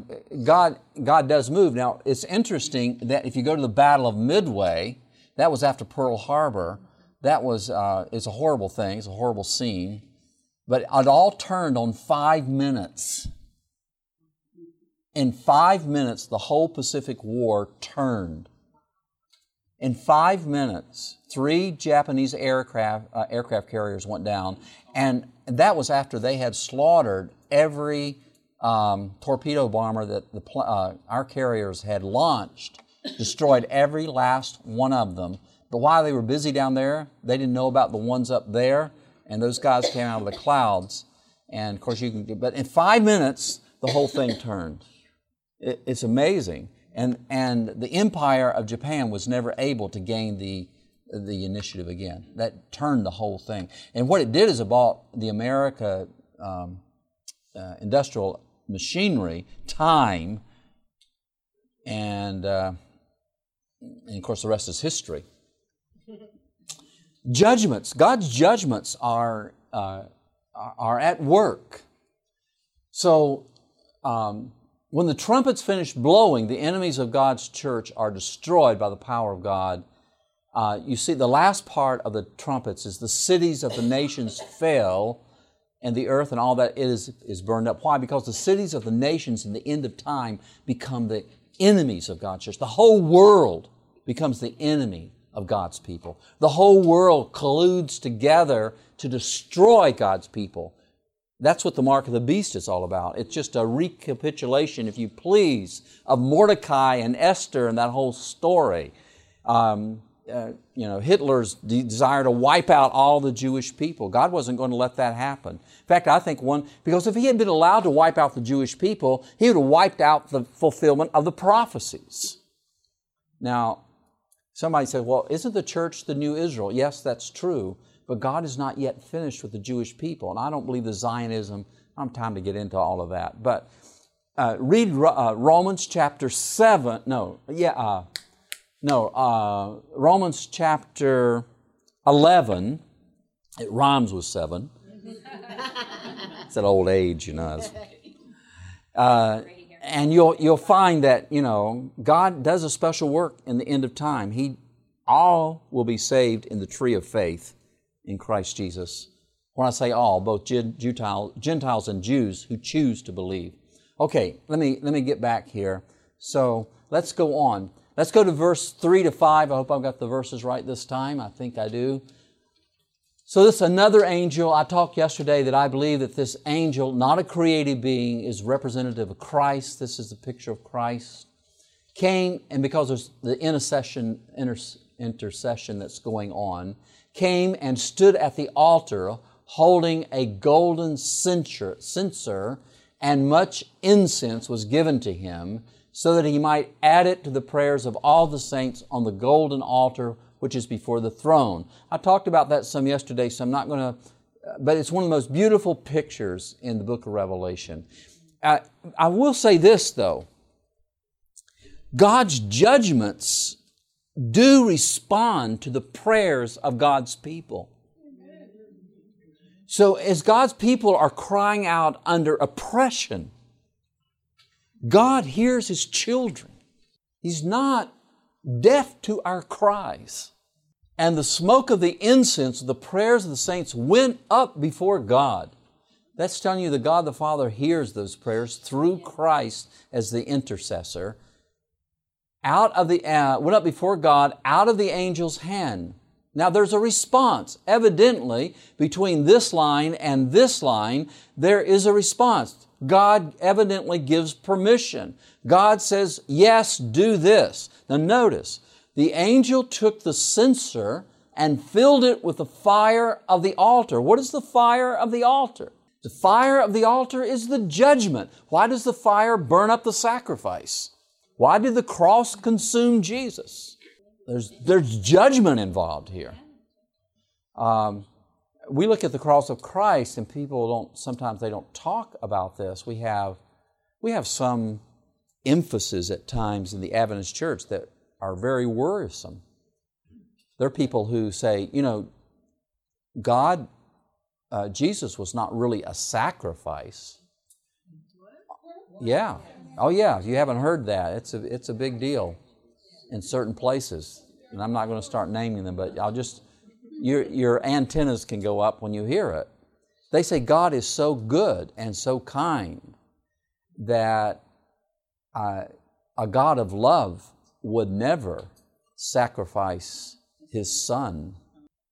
God, God does move. Now, it's interesting that if you go to the Battle of Midway, that was after Pearl Harbor. That was, uh, it's a horrible thing. It's a horrible scene. But it all turned on five minutes. In five minutes, the whole Pacific War turned. In five minutes, three Japanese aircraft, uh, aircraft carriers went down, and that was after they had slaughtered every um, torpedo bomber that the, uh, our carriers had launched, destroyed every last one of them. But while they were busy down there, they didn't know about the ones up there, and those guys came out of the clouds. And of course, you can. But in five minutes, the whole thing turned. It, it's amazing and, and the empire of Japan was never able to gain the, the initiative again. That turned the whole thing. And what it did is it bought the America um, uh, industrial machinery time, and, uh, and of course the rest is history. *laughs* judgments, God's judgments are, uh, are at work. So, um, when the trumpets finish blowing, the enemies of God's church are destroyed by the power of God. Uh, you see, the last part of the trumpets is the cities of the nations *laughs* fell, and the earth and all that is, is burned up. Why? Because the cities of the nations in the end of time become the enemies of God's church. The whole world becomes the enemy of God's people. The whole world colludes together to destroy God's people. That's what the mark of the beast is all about. It's just a recapitulation, if you please, of Mordecai and Esther and that whole story. Um, uh, you know, Hitler's desire to wipe out all the Jewish people. God wasn't going to let that happen. In fact, I think one, because if he had been allowed to wipe out the Jewish people, he would have wiped out the fulfillment of the prophecies. Now, somebody said, well, isn't the church the new Israel? Yes, that's true but God is not yet finished with the Jewish people. And I don't believe the Zionism, I don't have time to get into all of that. But uh, read uh, Romans chapter 7. No, yeah, uh, no, uh, Romans chapter 11. It rhymes with 7. *laughs* it's an old age, you know. *laughs* Uh, and you'll, you'll find that, you know, God does a special work in the end of time. He, all will be saved in the tree of faith in Christ Jesus. When I say all, both Gentiles and Jews who choose to believe. Okay, let me, let me get back here. So let's go on. Let's go to verse 3 to 5. I hope I've got the verses right this time. I think I do. So this another angel, I talked yesterday that I believe that this angel, not a created being, is representative of Christ. This is the picture of Christ. Came, and because there's the intercession, inter, intercession that's going on, came and stood at the altar holding a golden censer, censer and much incense was given to him so that he might add it to the prayers of all the saints on the golden altar which is before the throne. I talked about that some yesterday, so I'm not going to, but it's one of the most beautiful pictures in the book of Revelation. I, I will say this though God's judgments do respond to the prayers of God's people. So, as God's people are crying out under oppression, God hears His children. He's not deaf to our cries. And the smoke of the incense, the prayers of the saints went up before God. That's telling you that God the Father hears those prayers through Christ as the intercessor. Out of the, uh, went up before God out of the angel's hand. Now there's a response. Evidently, between this line and this line, there is a response. God evidently gives permission. God says, yes, do this. Now notice, the angel took the censer and filled it with the fire of the altar. What is the fire of the altar? The fire of the altar is the judgment. Why does the fire burn up the sacrifice? Why did the cross consume Jesus? There's, there's judgment involved here. Um, we look at the cross of Christ and people don't, sometimes they don't talk about this. We have, we have some emphasis at times in the Adventist church that are very worrisome. There are people who say, you know, God, uh, Jesus was not really a sacrifice. Yeah. Oh, yeah. You haven't heard that. It's a, it's a big deal in certain places. And I'm not going to start naming them, but I'll just, your, your antennas can go up when you hear it. They say God is so good and so kind that uh, a God of love would never sacrifice his son.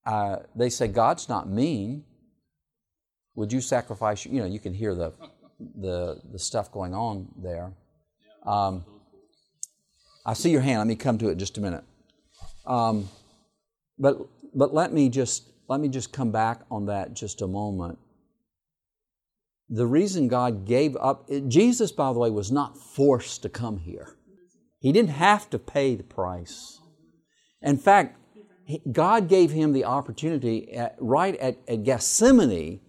Uh, they say God's not mean. Would you sacrifice? You know, you can hear the the the stuff going on there. Um, I see your hand. Let me come to it just a minute. Um, but but let me just let me just come back on that just a moment. The reason God gave up Jesus, by the way, was not forced to come here. He didn't have to pay the price. In fact, God gave him the opportunity at, right at, at Gethsemane.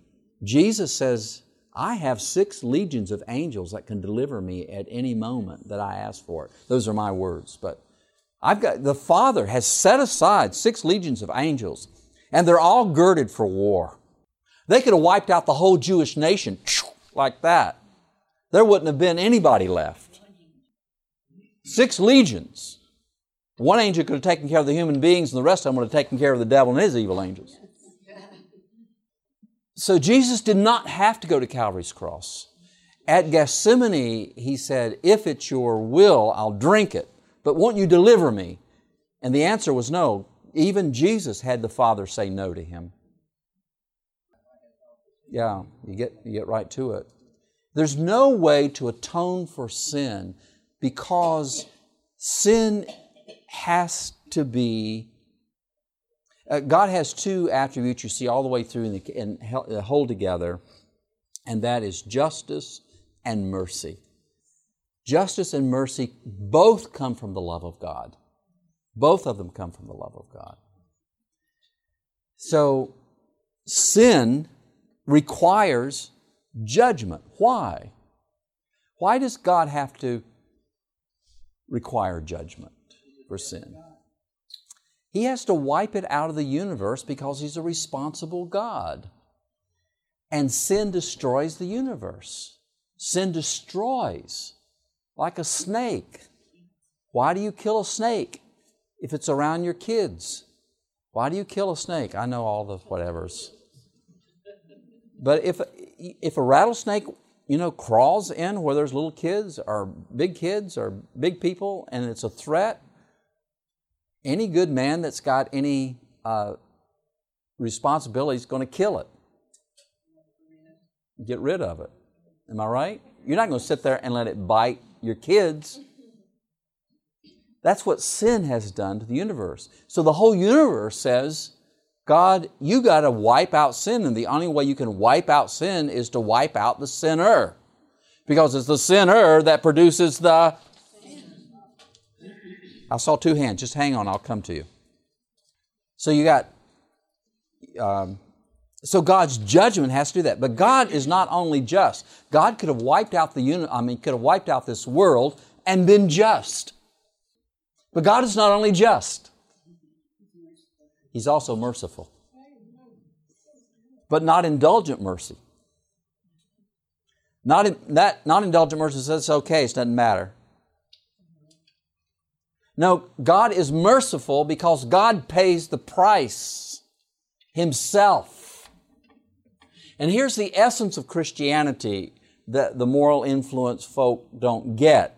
Jesus says, I have six legions of angels that can deliver me at any moment that I ask for it. Those are my words, but I've got the Father has set aside six legions of angels, and they're all girded for war. They could have wiped out the whole Jewish nation *sniffs* like that. There wouldn't have been anybody left. Six legions. One angel could have taken care of the human beings, and the rest of them would have taken care of the devil and his evil angels. So Jesus did not have to go to Calvary's cross. At Gethsemane, he said, If it's your will, I'll drink it, but won't you deliver me? And the answer was no. Even Jesus had the Father say no to him. Yeah, you get, you get right to it. There's no way to atone for sin because sin has to be uh, God has two attributes you see all the way through and, and uh, hold together, and that is justice and mercy. Justice and mercy both come from the love of God. Both of them come from the love of God. So, sin requires judgment. Why? Why does God have to require judgment for sin? He has to wipe it out of the universe because He's a responsible God. And sin destroys the universe. Sin destroys, like a snake. Why do you kill a snake if it's around your kids? Why do you kill a snake? I know all the whatevers. But if, if a rattlesnake, you know, crawls in where there's little kids or big kids or big people and it's a threat, any good man that's got any uh, responsibility is going to kill it. Get rid of it. Am I right? You're not going to sit there and let it bite your kids. That's what sin has done to the universe. So the whole universe says, God, you got to wipe out sin, and the only way you can wipe out sin is to wipe out the sinner. Because it's the sinner that produces the. I saw two hands. Just hang on, I'll come to you. So you got. Um, so God's judgment has to do that. But God is not only just. God could have wiped out the uni- I mean, could have wiped out this world and been just. But God is not only just. He's also merciful. But not indulgent mercy. Not in, that not indulgent mercy says it's okay, it doesn't matter. No, God is merciful because God pays the price Himself. And here's the essence of Christianity that the moral influence folk don't get.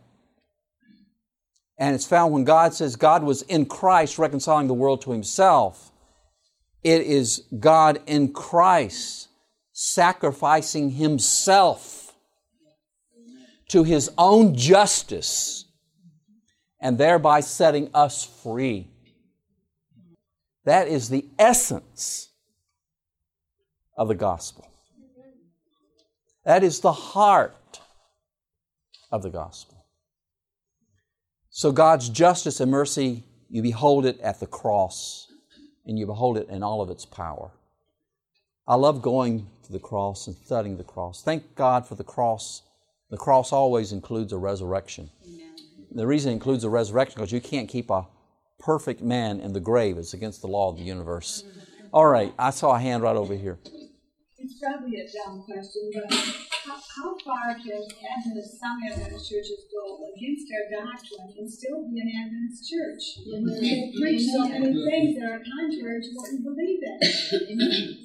And it's found when God says God was in Christ reconciling the world to Himself. It is God in Christ sacrificing Himself to His own justice and thereby setting us free. That is the essence of the gospel. That is the heart of the gospel. So God's justice and mercy, you behold it at the cross, and you behold it in all of its power. I love going to the cross and studying the cross. Thank God for the cross. The cross always includes a resurrection. The reason it includes a resurrection because you can't keep a perfect man in the grave. It's against the law of the universe. All right, I saw a hand right over here. It's probably a dumb question, but how, how far can Adventist, some Adventist churches go against our doctrine and still be an Adventist church? And they preach so many things that are contrary to what we believe in.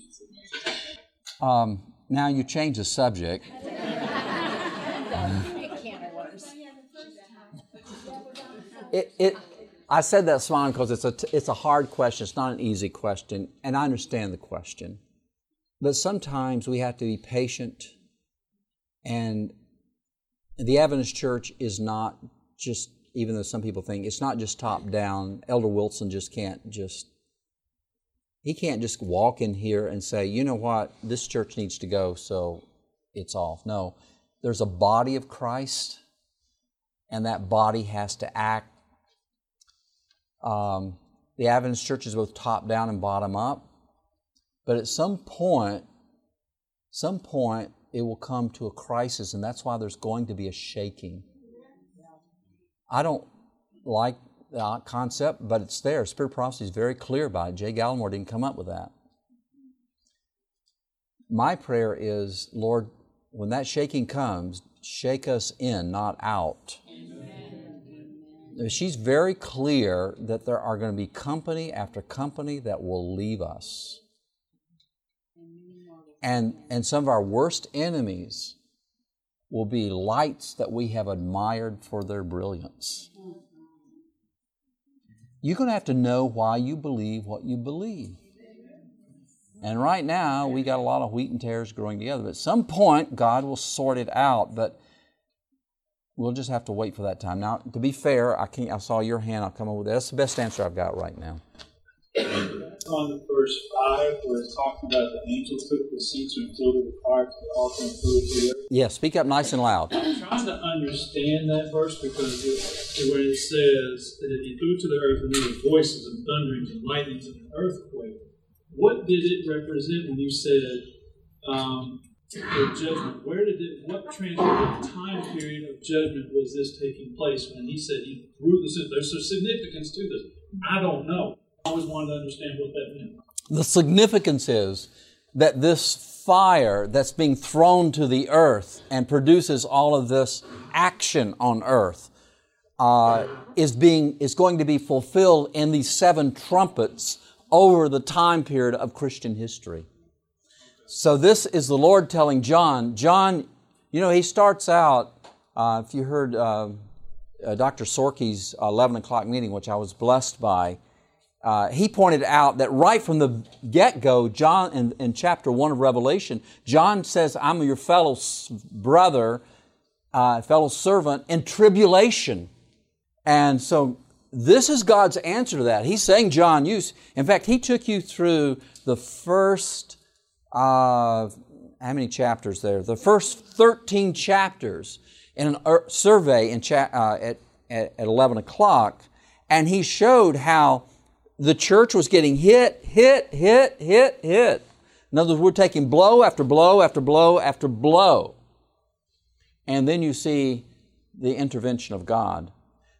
Um, now you change the subject. It, it, I said that, Swan, because it's a, it's a hard question. It's not an easy question, and I understand the question. But sometimes we have to be patient, and the Adventist church is not just, even though some people think, it's not just top down. Elder Wilson just can't just, he can't just walk in here and say, you know what, this church needs to go, so it's off. No, there's a body of Christ, and that body has to act um, the Adventist church is both top down and bottom up. But at some point, some point, it will come to a crisis, and that's why there's going to be a shaking. I don't like the concept, but it's there. Spirit prophecy is very clear about it. Jay Gallimore didn't come up with that. My prayer is, Lord, when that shaking comes, shake us in, not out she's very clear that there are going to be company after company that will leave us. And, and some of our worst enemies will be lights that we have admired for their brilliance. You're going to have to know why you believe what you believe. And right now, we got a lot of wheat and tares growing together. But at some point, God will sort it out. But we'll just have to wait for that time. Now, to be fair, I can't. I saw your hand. I'll come over. that. That's the best answer I've got right now. On the verse five, where it's talking about the angel took the censer and filled with fire to the altar and threw it to the earth. Yeah, speak up nice and loud. I'm trying to understand that verse because it, where it says that he threw it to the earth and there were voices and thunderings and lightnings and an earthquake. What did it represent when you said um, the judgment. Where did it, what transit, what time period of judgment was this taking place when he said he threw the sin? There's some significance to this. I don't know. I always wanted to understand what that meant. The significance is that this fire that's being thrown to the earth and produces all of this action on earth uh, is being is going to be fulfilled in these seven trumpets over the time period of Christian history. So this is the Lord telling John. John, you know, he starts out. Uh, if you heard uh, uh, Dr. Sorky's 11 o'clock meeting, which I was blessed by, uh, he pointed out that right from the get go, John, in, in chapter 1 of Revelation, John says, I'm your fellow brother, uh, fellow servant in tribulation. And so this is God's answer to that. He's saying, John, you, in fact, he took you through the first, uh, how many chapters there? The first 13 chapters in an er, survey in cha- uh, at, at, at 11 o'clock, and he showed how the church was getting hit, hit, hit, hit, hit. In other words, we're taking blow after blow after blow after blow. And then you see the intervention of God.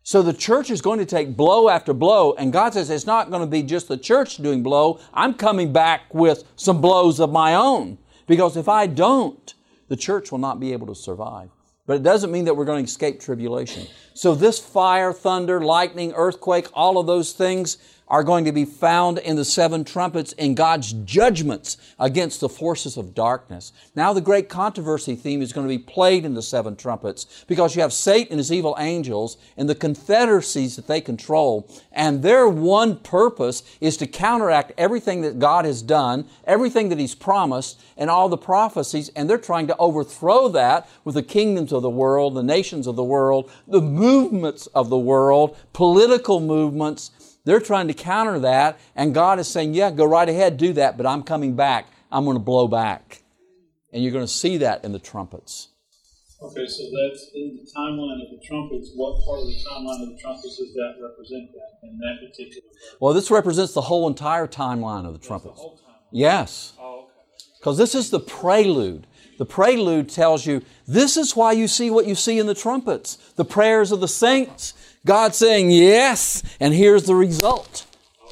So the church is going to take blow after blow, and God says it's not going to be just the church doing blow. I'm coming back with some blows of my own. Because if I don't, the church will not be able to survive. But it doesn't mean that we're going to escape tribulation. So this fire, thunder, lightning, earthquake, all of those things are going to be found in the seven trumpets in God's judgments against the forces of darkness. Now the great controversy theme is going to be played in the seven trumpets because you have Satan and his evil angels and the confederacies that they control. And their one purpose is to counteract everything that God has done, everything that He's promised, and all the prophecies. And they're trying to overthrow that with the kingdoms of the world, the nations of the world, the movements of the world, political movements. They're trying to counter that, and God is saying, Yeah, go right ahead, do that, but I'm coming back. I'm going to blow back. And you're going to see that in the trumpets. Okay, so that's in the timeline of the trumpets. What part of the timeline of the trumpets does that represent that in that particular? Well, this represents the whole entire timeline of the trumpets. Yes. Oh, okay. Because this is the prelude. The prelude tells you this is why you see what you see in the trumpets the prayers of the saints. God saying yes, and here's the result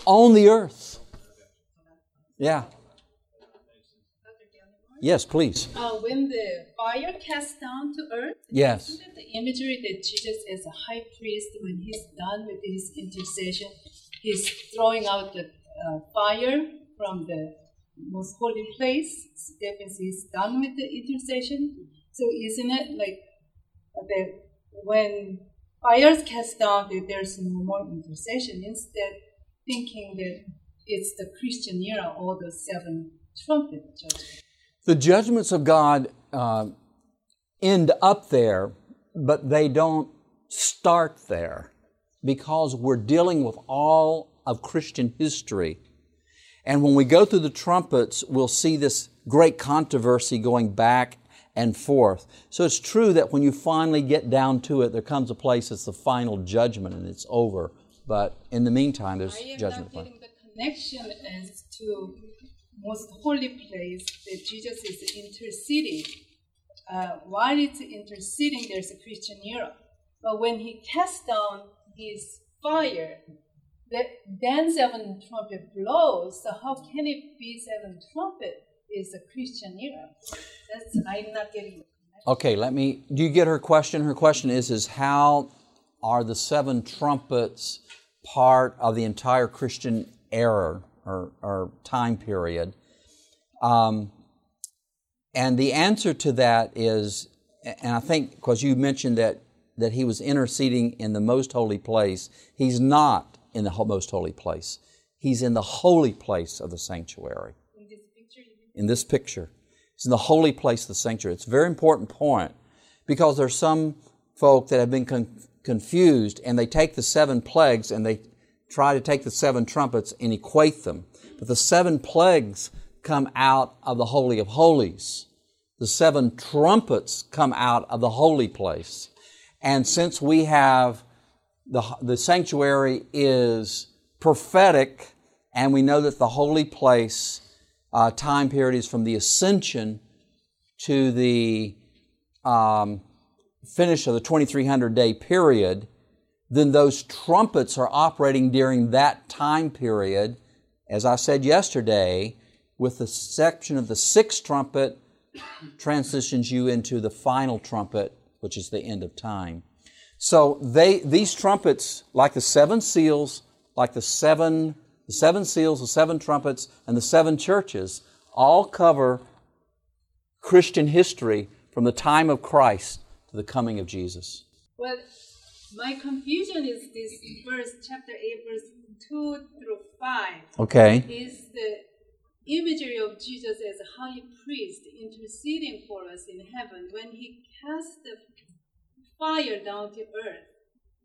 on the earth. Yeah. Yes, please. Uh, when the fire cast down to earth, Yes. isn't the imagery that Jesus as a high priest, when he's done with his intercession, he's throwing out the uh, fire from the most holy place. That is done with the intercession. So isn't it like that when fires cast down, that there's no more intercession? Instead, thinking that it's the Christian era or the seven trumpet. The judgments of God uh, end up there, but they don't start there because we're dealing with all of Christian history. And when we go through the trumpets, we'll see this great controversy going back and forth. So it's true that when you finally get down to it, there comes a place it's the final judgment and it's over. But in the meantime, there's I am judgment. not getting the connection as to most holy place that Jesus is interceding. Uh, while it's interceding, there's a Christian era. But when he casts down his fire, then seven trumpet blows. So how can it be seven trumpet is a Christian era? That's I'm not getting. Okay, let me. Do you get her question? Her question is: Is how are the seven trumpets part of the entire Christian era or, or time period? Um, and the answer to that is, and I think because you mentioned that that he was interceding in the most holy place, he's not in the most holy place. He's in the holy place of the sanctuary In this picture, you mean? in this picture. It's in the holy place of the sanctuary. It's a very important point because there's some folk that have been con- confused and they take the seven plagues and they try to take the seven trumpets and equate them. But the seven plagues come out of the Holy of Holies. The seven trumpets come out of the holy place. And since we have the, the sanctuary is prophetic, and we know that the holy place uh, time period is from the ascension to the um, finish of the 2300 day period, then those trumpets are operating during that time period. As I said yesterday, with the exception of the sixth trumpet, transitions you into the final trumpet, which is the end of time. So they these trumpets, like the seven seals, like the seven the seven seals, the seven trumpets, and the seven churches, all cover Christian history from the time of Christ to the coming of Jesus. Well, my confusion is this verse, chapter 8, verse 2 through 5 Okay. is the imagery of Jesus as a high priest interceding for us in heaven. When he cast the fire down to earth,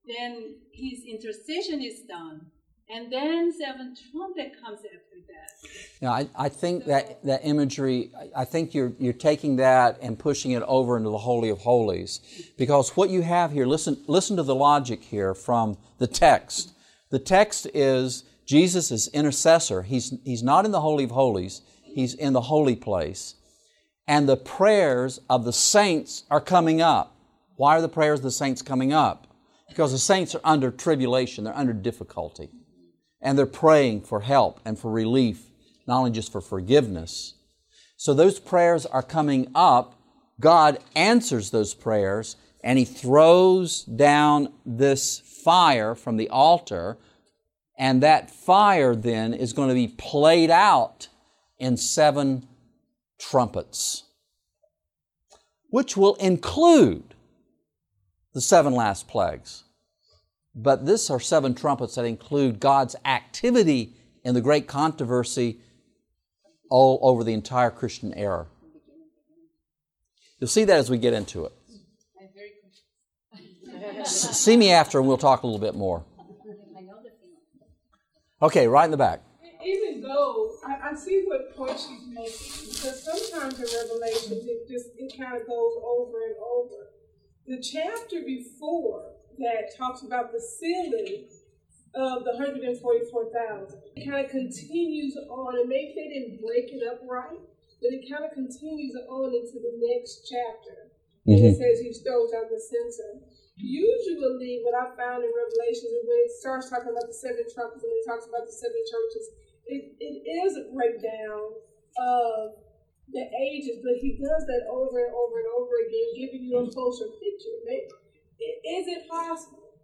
then his intercession is done. And then seven trumpet comes after that. Now, I, I think that, that imagery, I- I think you're, you're taking that and pushing it over into the Holy of Holies. Because what you have here, listen, listen to the logic here from the text. The text is Jesus is intercessor. He's, he's not in the Holy of Holies, he's in the holy place. And the prayers of the saints are coming up. Why are the prayers of the saints coming up? Because the saints are under tribulation, they're under difficulty and they're praying for help and for relief, not only just for forgiveness. So those prayers are coming up. God answers those prayers and He throws down this fire from the altar, and that fire then is going to be played out in seven trumpets, which will include the seven last plagues. But this are seven trumpets that include God's activity in the great controversy all over the entire Christian era. You'll see that as we get into it. See me after and we'll talk a little bit more. Okay, right in the back. even though I, I see what point she's making, because sometimes in Revelation it just it kind of goes over and over. The chapter before that talks about the sealing of the hundred and forty-four thousand. It kind of continues on, and maybe they didn't break it up right, but it kind of continues on into the next chapter. And it mm-hmm. says he throws out the censer. Usually, what I found in Revelations is when it starts talking about the seven trumpets and it talks about the seven churches, it, it is a breakdown of the ages, but he does that over and over and over again, giving you a closer picture. Is it possible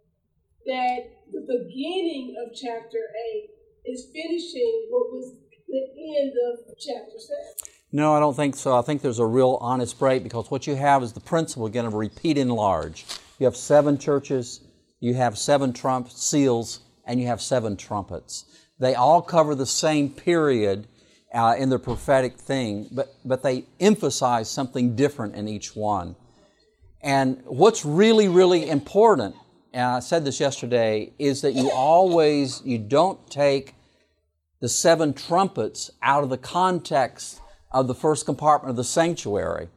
that the beginning of chapter 8 is finishing what was the end of chapter 7? No, I don't think so. I think there's a real honest break because what you have is the principle again of repeat and enlarge. You have seven churches, you have seven trump seals, and you have seven trumpets. They all cover the same period uh, in the prophetic thing, but, but they emphasize something different in each one. And what's really, really important, and I said this yesterday, is that you always, you don't take the seven trumpets out of the context of the first compartment of the sanctuary.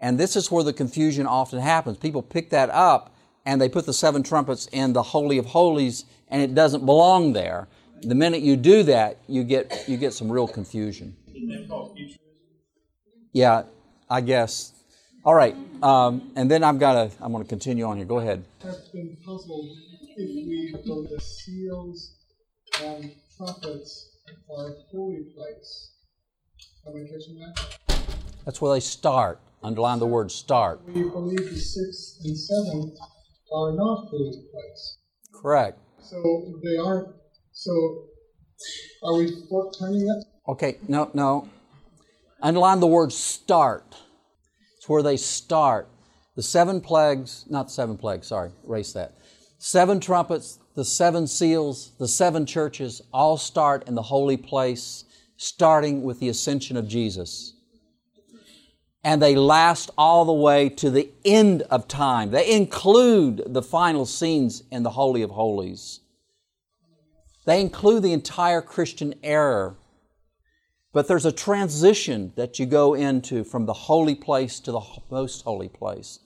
And this is where the confusion often happens. People pick that up and they put the seven trumpets in the Holy of Holies and it doesn't belong there. The minute you do that, you get, you get some real confusion. Yeah, I guess. All right, um, and then I've got to, I'm going to continue on here. Go ahead. have been puzzled if we go the seals and trumpets are holy place. Am I catching that? That's where they start. Underline the word start. We believe the sixth and seventh are not holy place. Correct. So they aren't. So are we turning it? Okay, no, no. Underline the word start. It's where they start. The seven plagues, not seven plagues, sorry, erase that. Seven trumpets, the seven seals, the seven churches all start in the holy place, starting with the ascension of Jesus. And they last all the way to the end of time. They include the final scenes in the Holy of Holies. They include the entire Christian era. But there's a transition that you go into from the holy place to the most holy place.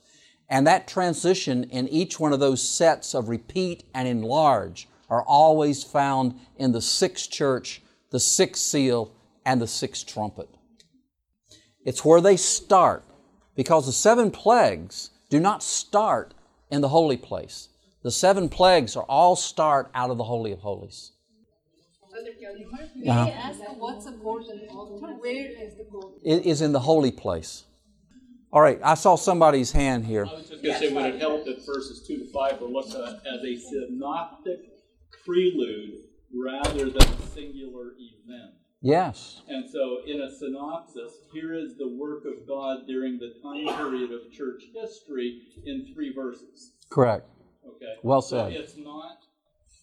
And that transition in each one of those sets of repeat and enlarge are always found in the sixth church, the sixth seal, and the sixth trumpet. It's where they start because the seven plagues do not start in the holy place. The seven plagues are all start out of the Holy of Holies. May I uh-huh. ask what's the golden altar? Where is the golden It is in the holy place. All right, I saw somebody's hand here. I was just going to say, would it help if verses 2 to 5 were looked at uh, as a synoptic prelude rather than a singular event? Yes. And so, in a synopsis, here is the work of God during the time period of church history in three verses. Correct. Okay? Well So said. it's not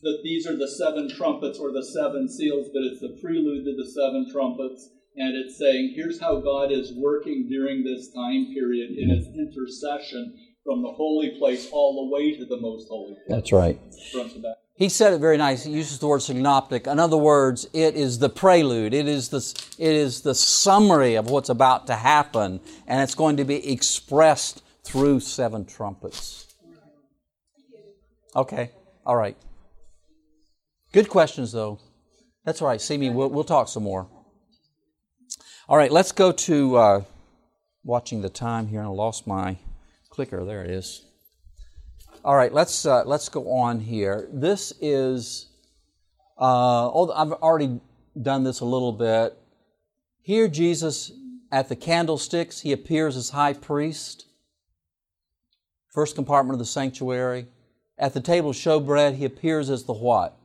that these are the seven trumpets or the seven seals, but it's the prelude to the seven trumpets. And it's saying, here's how God is working during this time period in his intercession from the holy place all the way to the most holy place. That's right. Front to back. He said it very nice. He uses the word synoptic. In other words, it is the prelude. It is the, it is the summary of what's about to happen, and it's going to be expressed through seven trumpets. Okay, all right. Good questions, though. That's all right. See me. We'll, we'll talk some more. All right, let's go to uh, watching the time here. I lost my clicker. There it is. All right, let's uh, let's go on here. This is. Uh, oh, I've already done this a little bit. Here, Jesus at the candlesticks, he appears as high priest. First compartment of the sanctuary. At the table showbread, he appears as the what?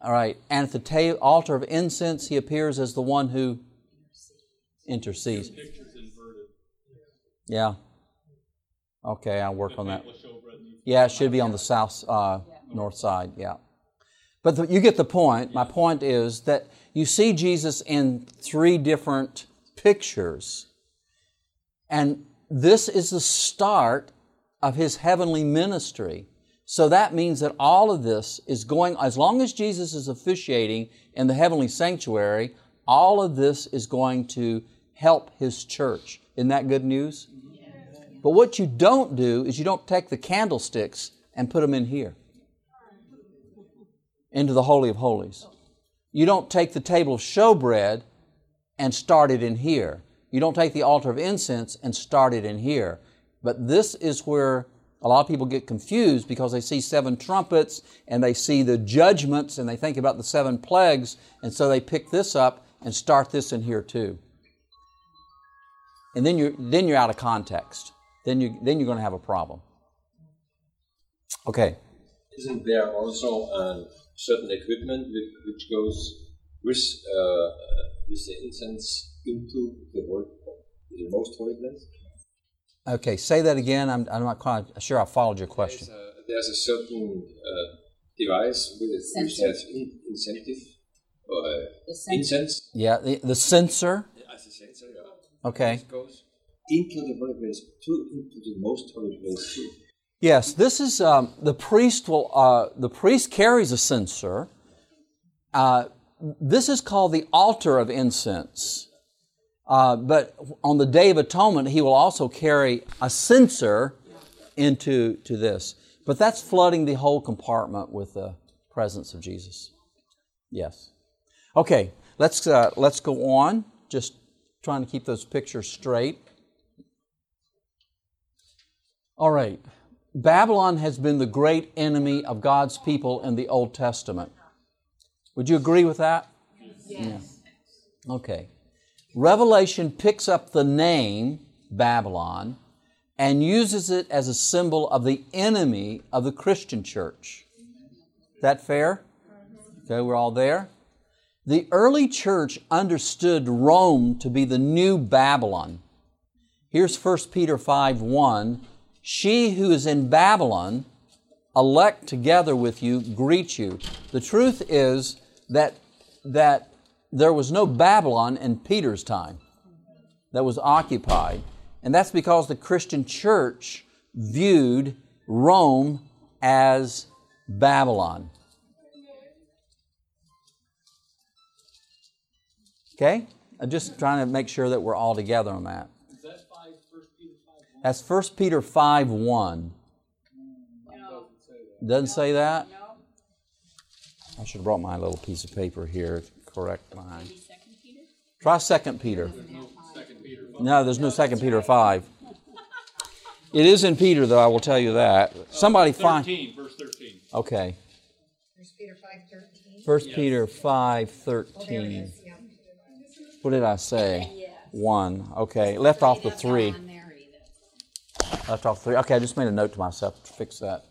All right. And at the ta- altar of incense, he appears as the one who intercedes. Yeah. Okay, I'll work on that. Yeah, it should be on the south, uh, north side. Yeah. But the, you get the point. My point is that you see Jesus in three different pictures. And this is the start of his heavenly ministry. So that means that all of this is going, as long as Jesus is officiating in the heavenly sanctuary, all of this is going to help his church. Isn't that good news? But what you don't do is you don't take the candlesticks and put them in here, into the Holy of Holies. You don't take the table of showbread and start it in here. You don't take the altar of incense and start it in here. But this is where a lot of people get confused because they see seven trumpets and they see the judgments and they think about the seven plagues, and so they pick this up and start this in here too. And then you're, then you're out of context. Then, you, then you're going to have a problem. Okay. Isn't there also a certain equipment which goes with, uh, with the incense into the, holy, the most holy place? Okay, say that again. I'm, I'm not quite sure I followed your question. There's a, there's a certain uh, device with, which has in, incentive or uh, incense. Yeah, the, the censer. As a censer, yeah. Okay. It goes into the holy place, to, into the most holy place too. Yes, this is um, the priest will. Uh, the priest carries a censer. Uh, this is called the altar of incense. Uh, but on the Day of Atonement, he will also carry a censer into to this. But that's flooding the whole compartment with the presence of Jesus. Yes. Okay, let's uh, let's go on. Just trying to keep those pictures straight. All right. Babylon has been the great enemy of God's people in the Old Testament. Would you agree with that? Yes. Yeah. Okay. Revelation picks up the name Babylon and uses it as a symbol of the enemy of the Christian church. That fair? Okay, we're all there. The early church understood Rome to be the new Babylon. Here's 1 Peter 5 1. She who is in Babylon, elect together with you, greet you. The truth is that, that there was no Babylon in Peter's time that was occupied. And that's because the Christian church viewed Rome as Babylon. Okay? I'm just trying to make sure that we're all together on that. That's 1 Peter 5 1. Doesn't say that? I should have brought my little piece of paper here correct line. Try Second Peter. No, there's no Second Peter 5. It is in Peter, though, I will tell you that. Uh, Somebody find. 13, verse 13. Okay. First Peter five thirteen. 1 Peter 5 13. What did I say? *laughs* 1. Okay. Left off the 3. Left off 3. Okay, I just made a note to myself to fix that.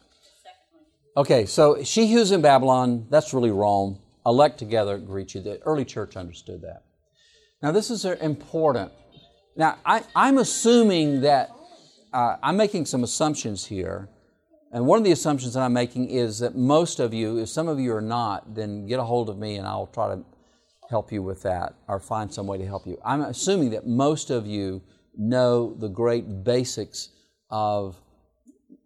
Okay, so she who's in Babylon, that's really Rome. Elect together, greet you. The early church understood that. Now, this is important. Now, I, I'm assuming that, uh, I'm making some assumptions here. And one of the assumptions that I'm making is that most of you, if some of you are not, then get a hold of me and I'll try to help you with that or find some way to help you. I'm assuming that most of you know the great basics of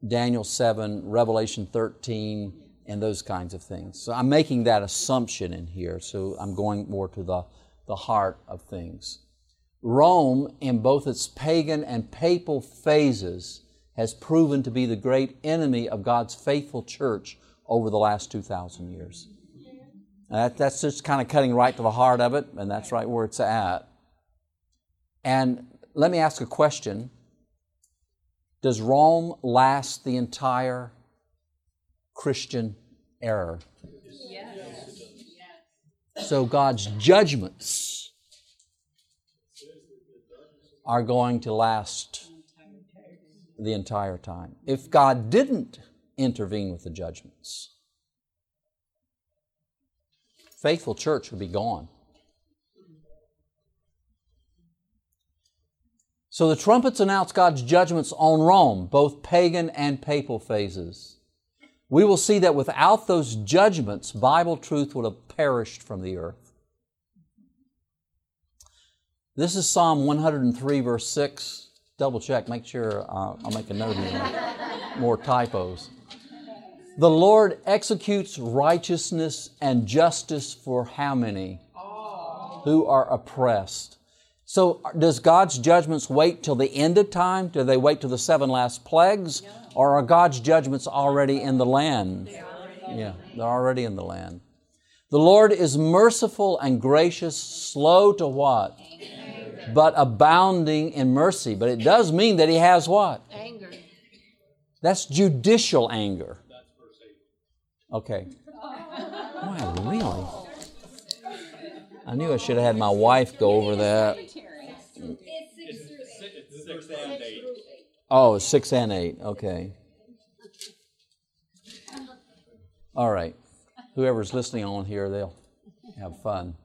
Daniel 7, Revelation 13, and those kinds of things. So I'm making that assumption in here, so I'm going more to the, the heart of things. Rome, in both its pagan and papal phases, has proven to be the great enemy of God's faithful church over the last 2,000 years. That, that's just kind of cutting right to the heart of it, and that's right where it's at. And let me ask a question Does Rome last the entire Christian era? Yes. So God's judgments are going to last the entire time. If God didn't intervene with the judgments, faithful church would be gone. So the trumpets announce God's judgments on Rome, both pagan and papal phases. We will see that without those judgments, Bible truth would have perished from the earth. This is Psalm 103, verse 6. Double check, make sure uh, I'll make a note of more typos. The Lord executes righteousness and justice for how many? Who are oppressed. So, uh, does God's judgments wait till the end of time? Do they wait till the seven last plagues? Or are God's judgments already in the land? Yeah, they're already in the land. The Lord is merciful and gracious, slow to what? But abounding in mercy. But it does mean that He has what? Anger. That's judicial anger. Okay. *laughs* Wow, really? I knew I should have had my wife go over that. Oh, six and eight. Okay. All right. Whoever's listening on here, they'll have fun.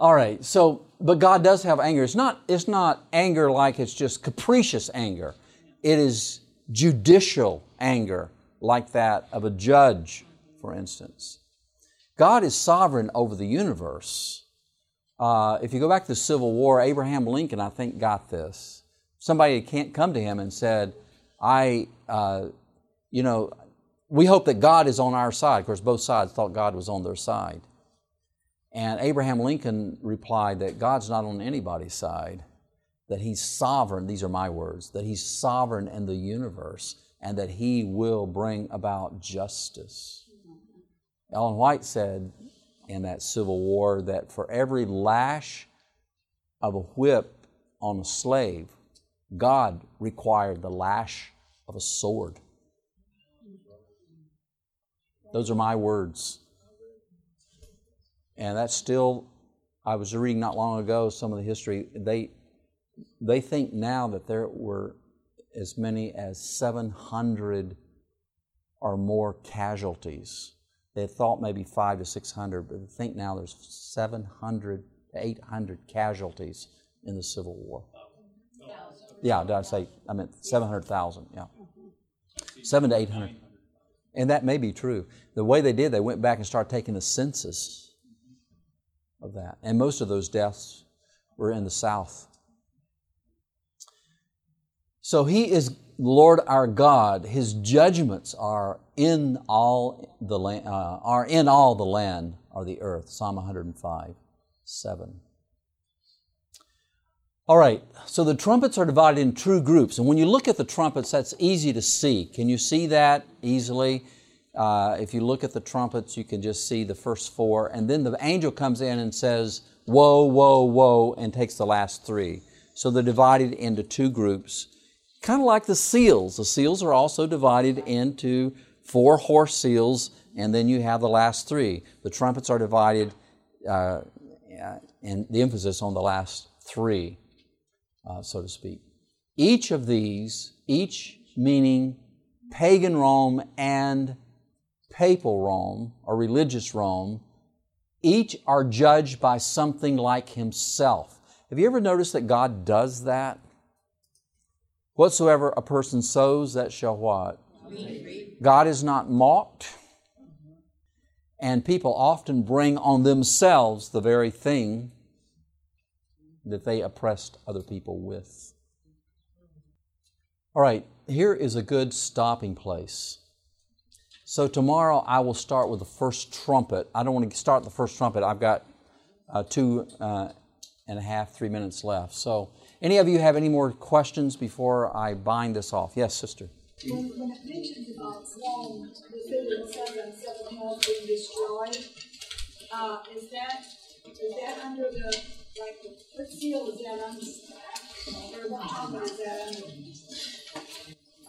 All right. So, but God does have anger. It's not. It's not anger like it's just capricious anger. It is judicial anger, like that of a judge, for instance. God is sovereign over the universe. Uh, if you go back to the Civil War, Abraham Lincoln, I think, got this. Somebody can't come to him and said, "I, uh, you know, we hope that God is on our side." Of course, both sides thought God was on their side. And Abraham Lincoln replied that God's not on anybody's side, that He's sovereign, these are my words, that He's sovereign in the universe and that He will bring about justice. Ellen White said in that Civil War that for every lash of a whip on a slave, God required the lash of a sword. Those are my words. And that's still, I was reading not long ago some of the history. They, they think now that there were as many as 700 or more casualties. They thought maybe five to 600, but they think now there's 700 to 800 casualties in the Civil War. Yeah, did I say, I meant 700,000, yeah. Seven to 800. And that may be true. The way they did, they went back and started taking the census of that. And most of those deaths were in the South. So he is Lord our God. His judgments are in all the land, uh, are in all the land or the earth. Psalm 105, 7. All right, so the trumpets are divided in two groups. And when you look at the trumpets, that's easy to see. Can you see that easily? Uh, if you look at the trumpets, you can just see the first four. And then the angel comes in and says, Woe, woe, woe, and takes the last three. So they're divided into two groups. Kind of like the seals. The seals are also divided into four horse seals, and then you have the last three. The trumpets are divided, uh, and the emphasis on the last three uh, so to speak. Each of these, each meaning pagan Rome and papal Rome or religious Rome, each are judged by something like himself. Have you ever noticed that God does that? Whatsoever a person sows, that shall what? God is not mocked. And people often bring on themselves the very thing that they oppressed other people with. All right, here is a good stopping place. So tomorrow I will start with the first trumpet. I don't want to start the first trumpet. I've got uh, two uh, and a half, three minutes left. So, any of you have any more questions before I bind this off? Yes, sister. When, it mentions about the destroyed, uh, is that is that under the like what seal is that under? Or what is that under?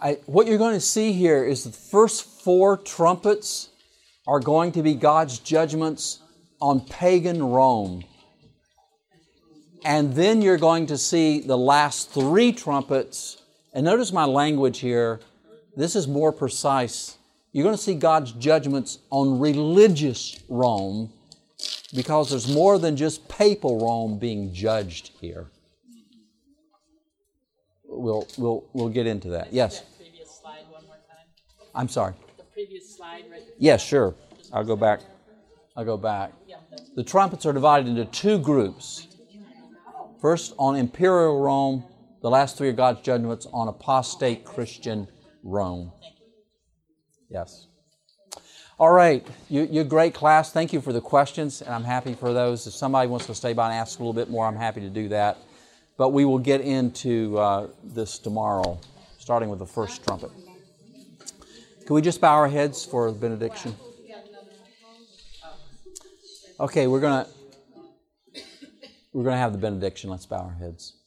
I, what you're going to see here is the first four trumpets are going to be God's judgments on pagan Rome. And then you're going to see the last three trumpets. And notice my language here. This is more precise. You're going to see God's judgments on religious Rome because there's more than just papal Rome being judged here. We'll, we'll, we'll get into that. Yes? previous slide one more time. I'm sorry. The previous slide right Yes, sure. I'll go back. I'll go back. The trumpets are divided into two groups. First, on imperial Rome, the last three are God's judgments on apostate Christian Rome. Yes. All right, you, you're great class. Thank you for the questions, and I'm happy for those. If somebody wants to stay by and ask a little bit more, I'm happy to do that. But we will get into uh, this tomorrow, starting with the first trumpet. Can we just bow our heads for benediction? Okay, we're gonna we're gonna have the benediction. Let's bow our heads.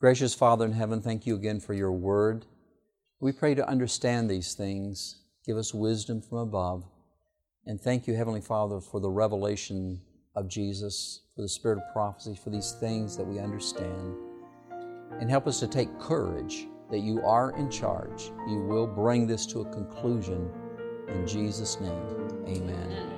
Gracious Father in heaven, thank you again for your word. We pray to understand these things. Give us wisdom from above. And thank you, Heavenly Father, for the revelation of Jesus, for the spirit of prophecy, for these things that we understand. And help us to take courage that you are in charge. You will bring this to a conclusion. In Jesus' name, amen.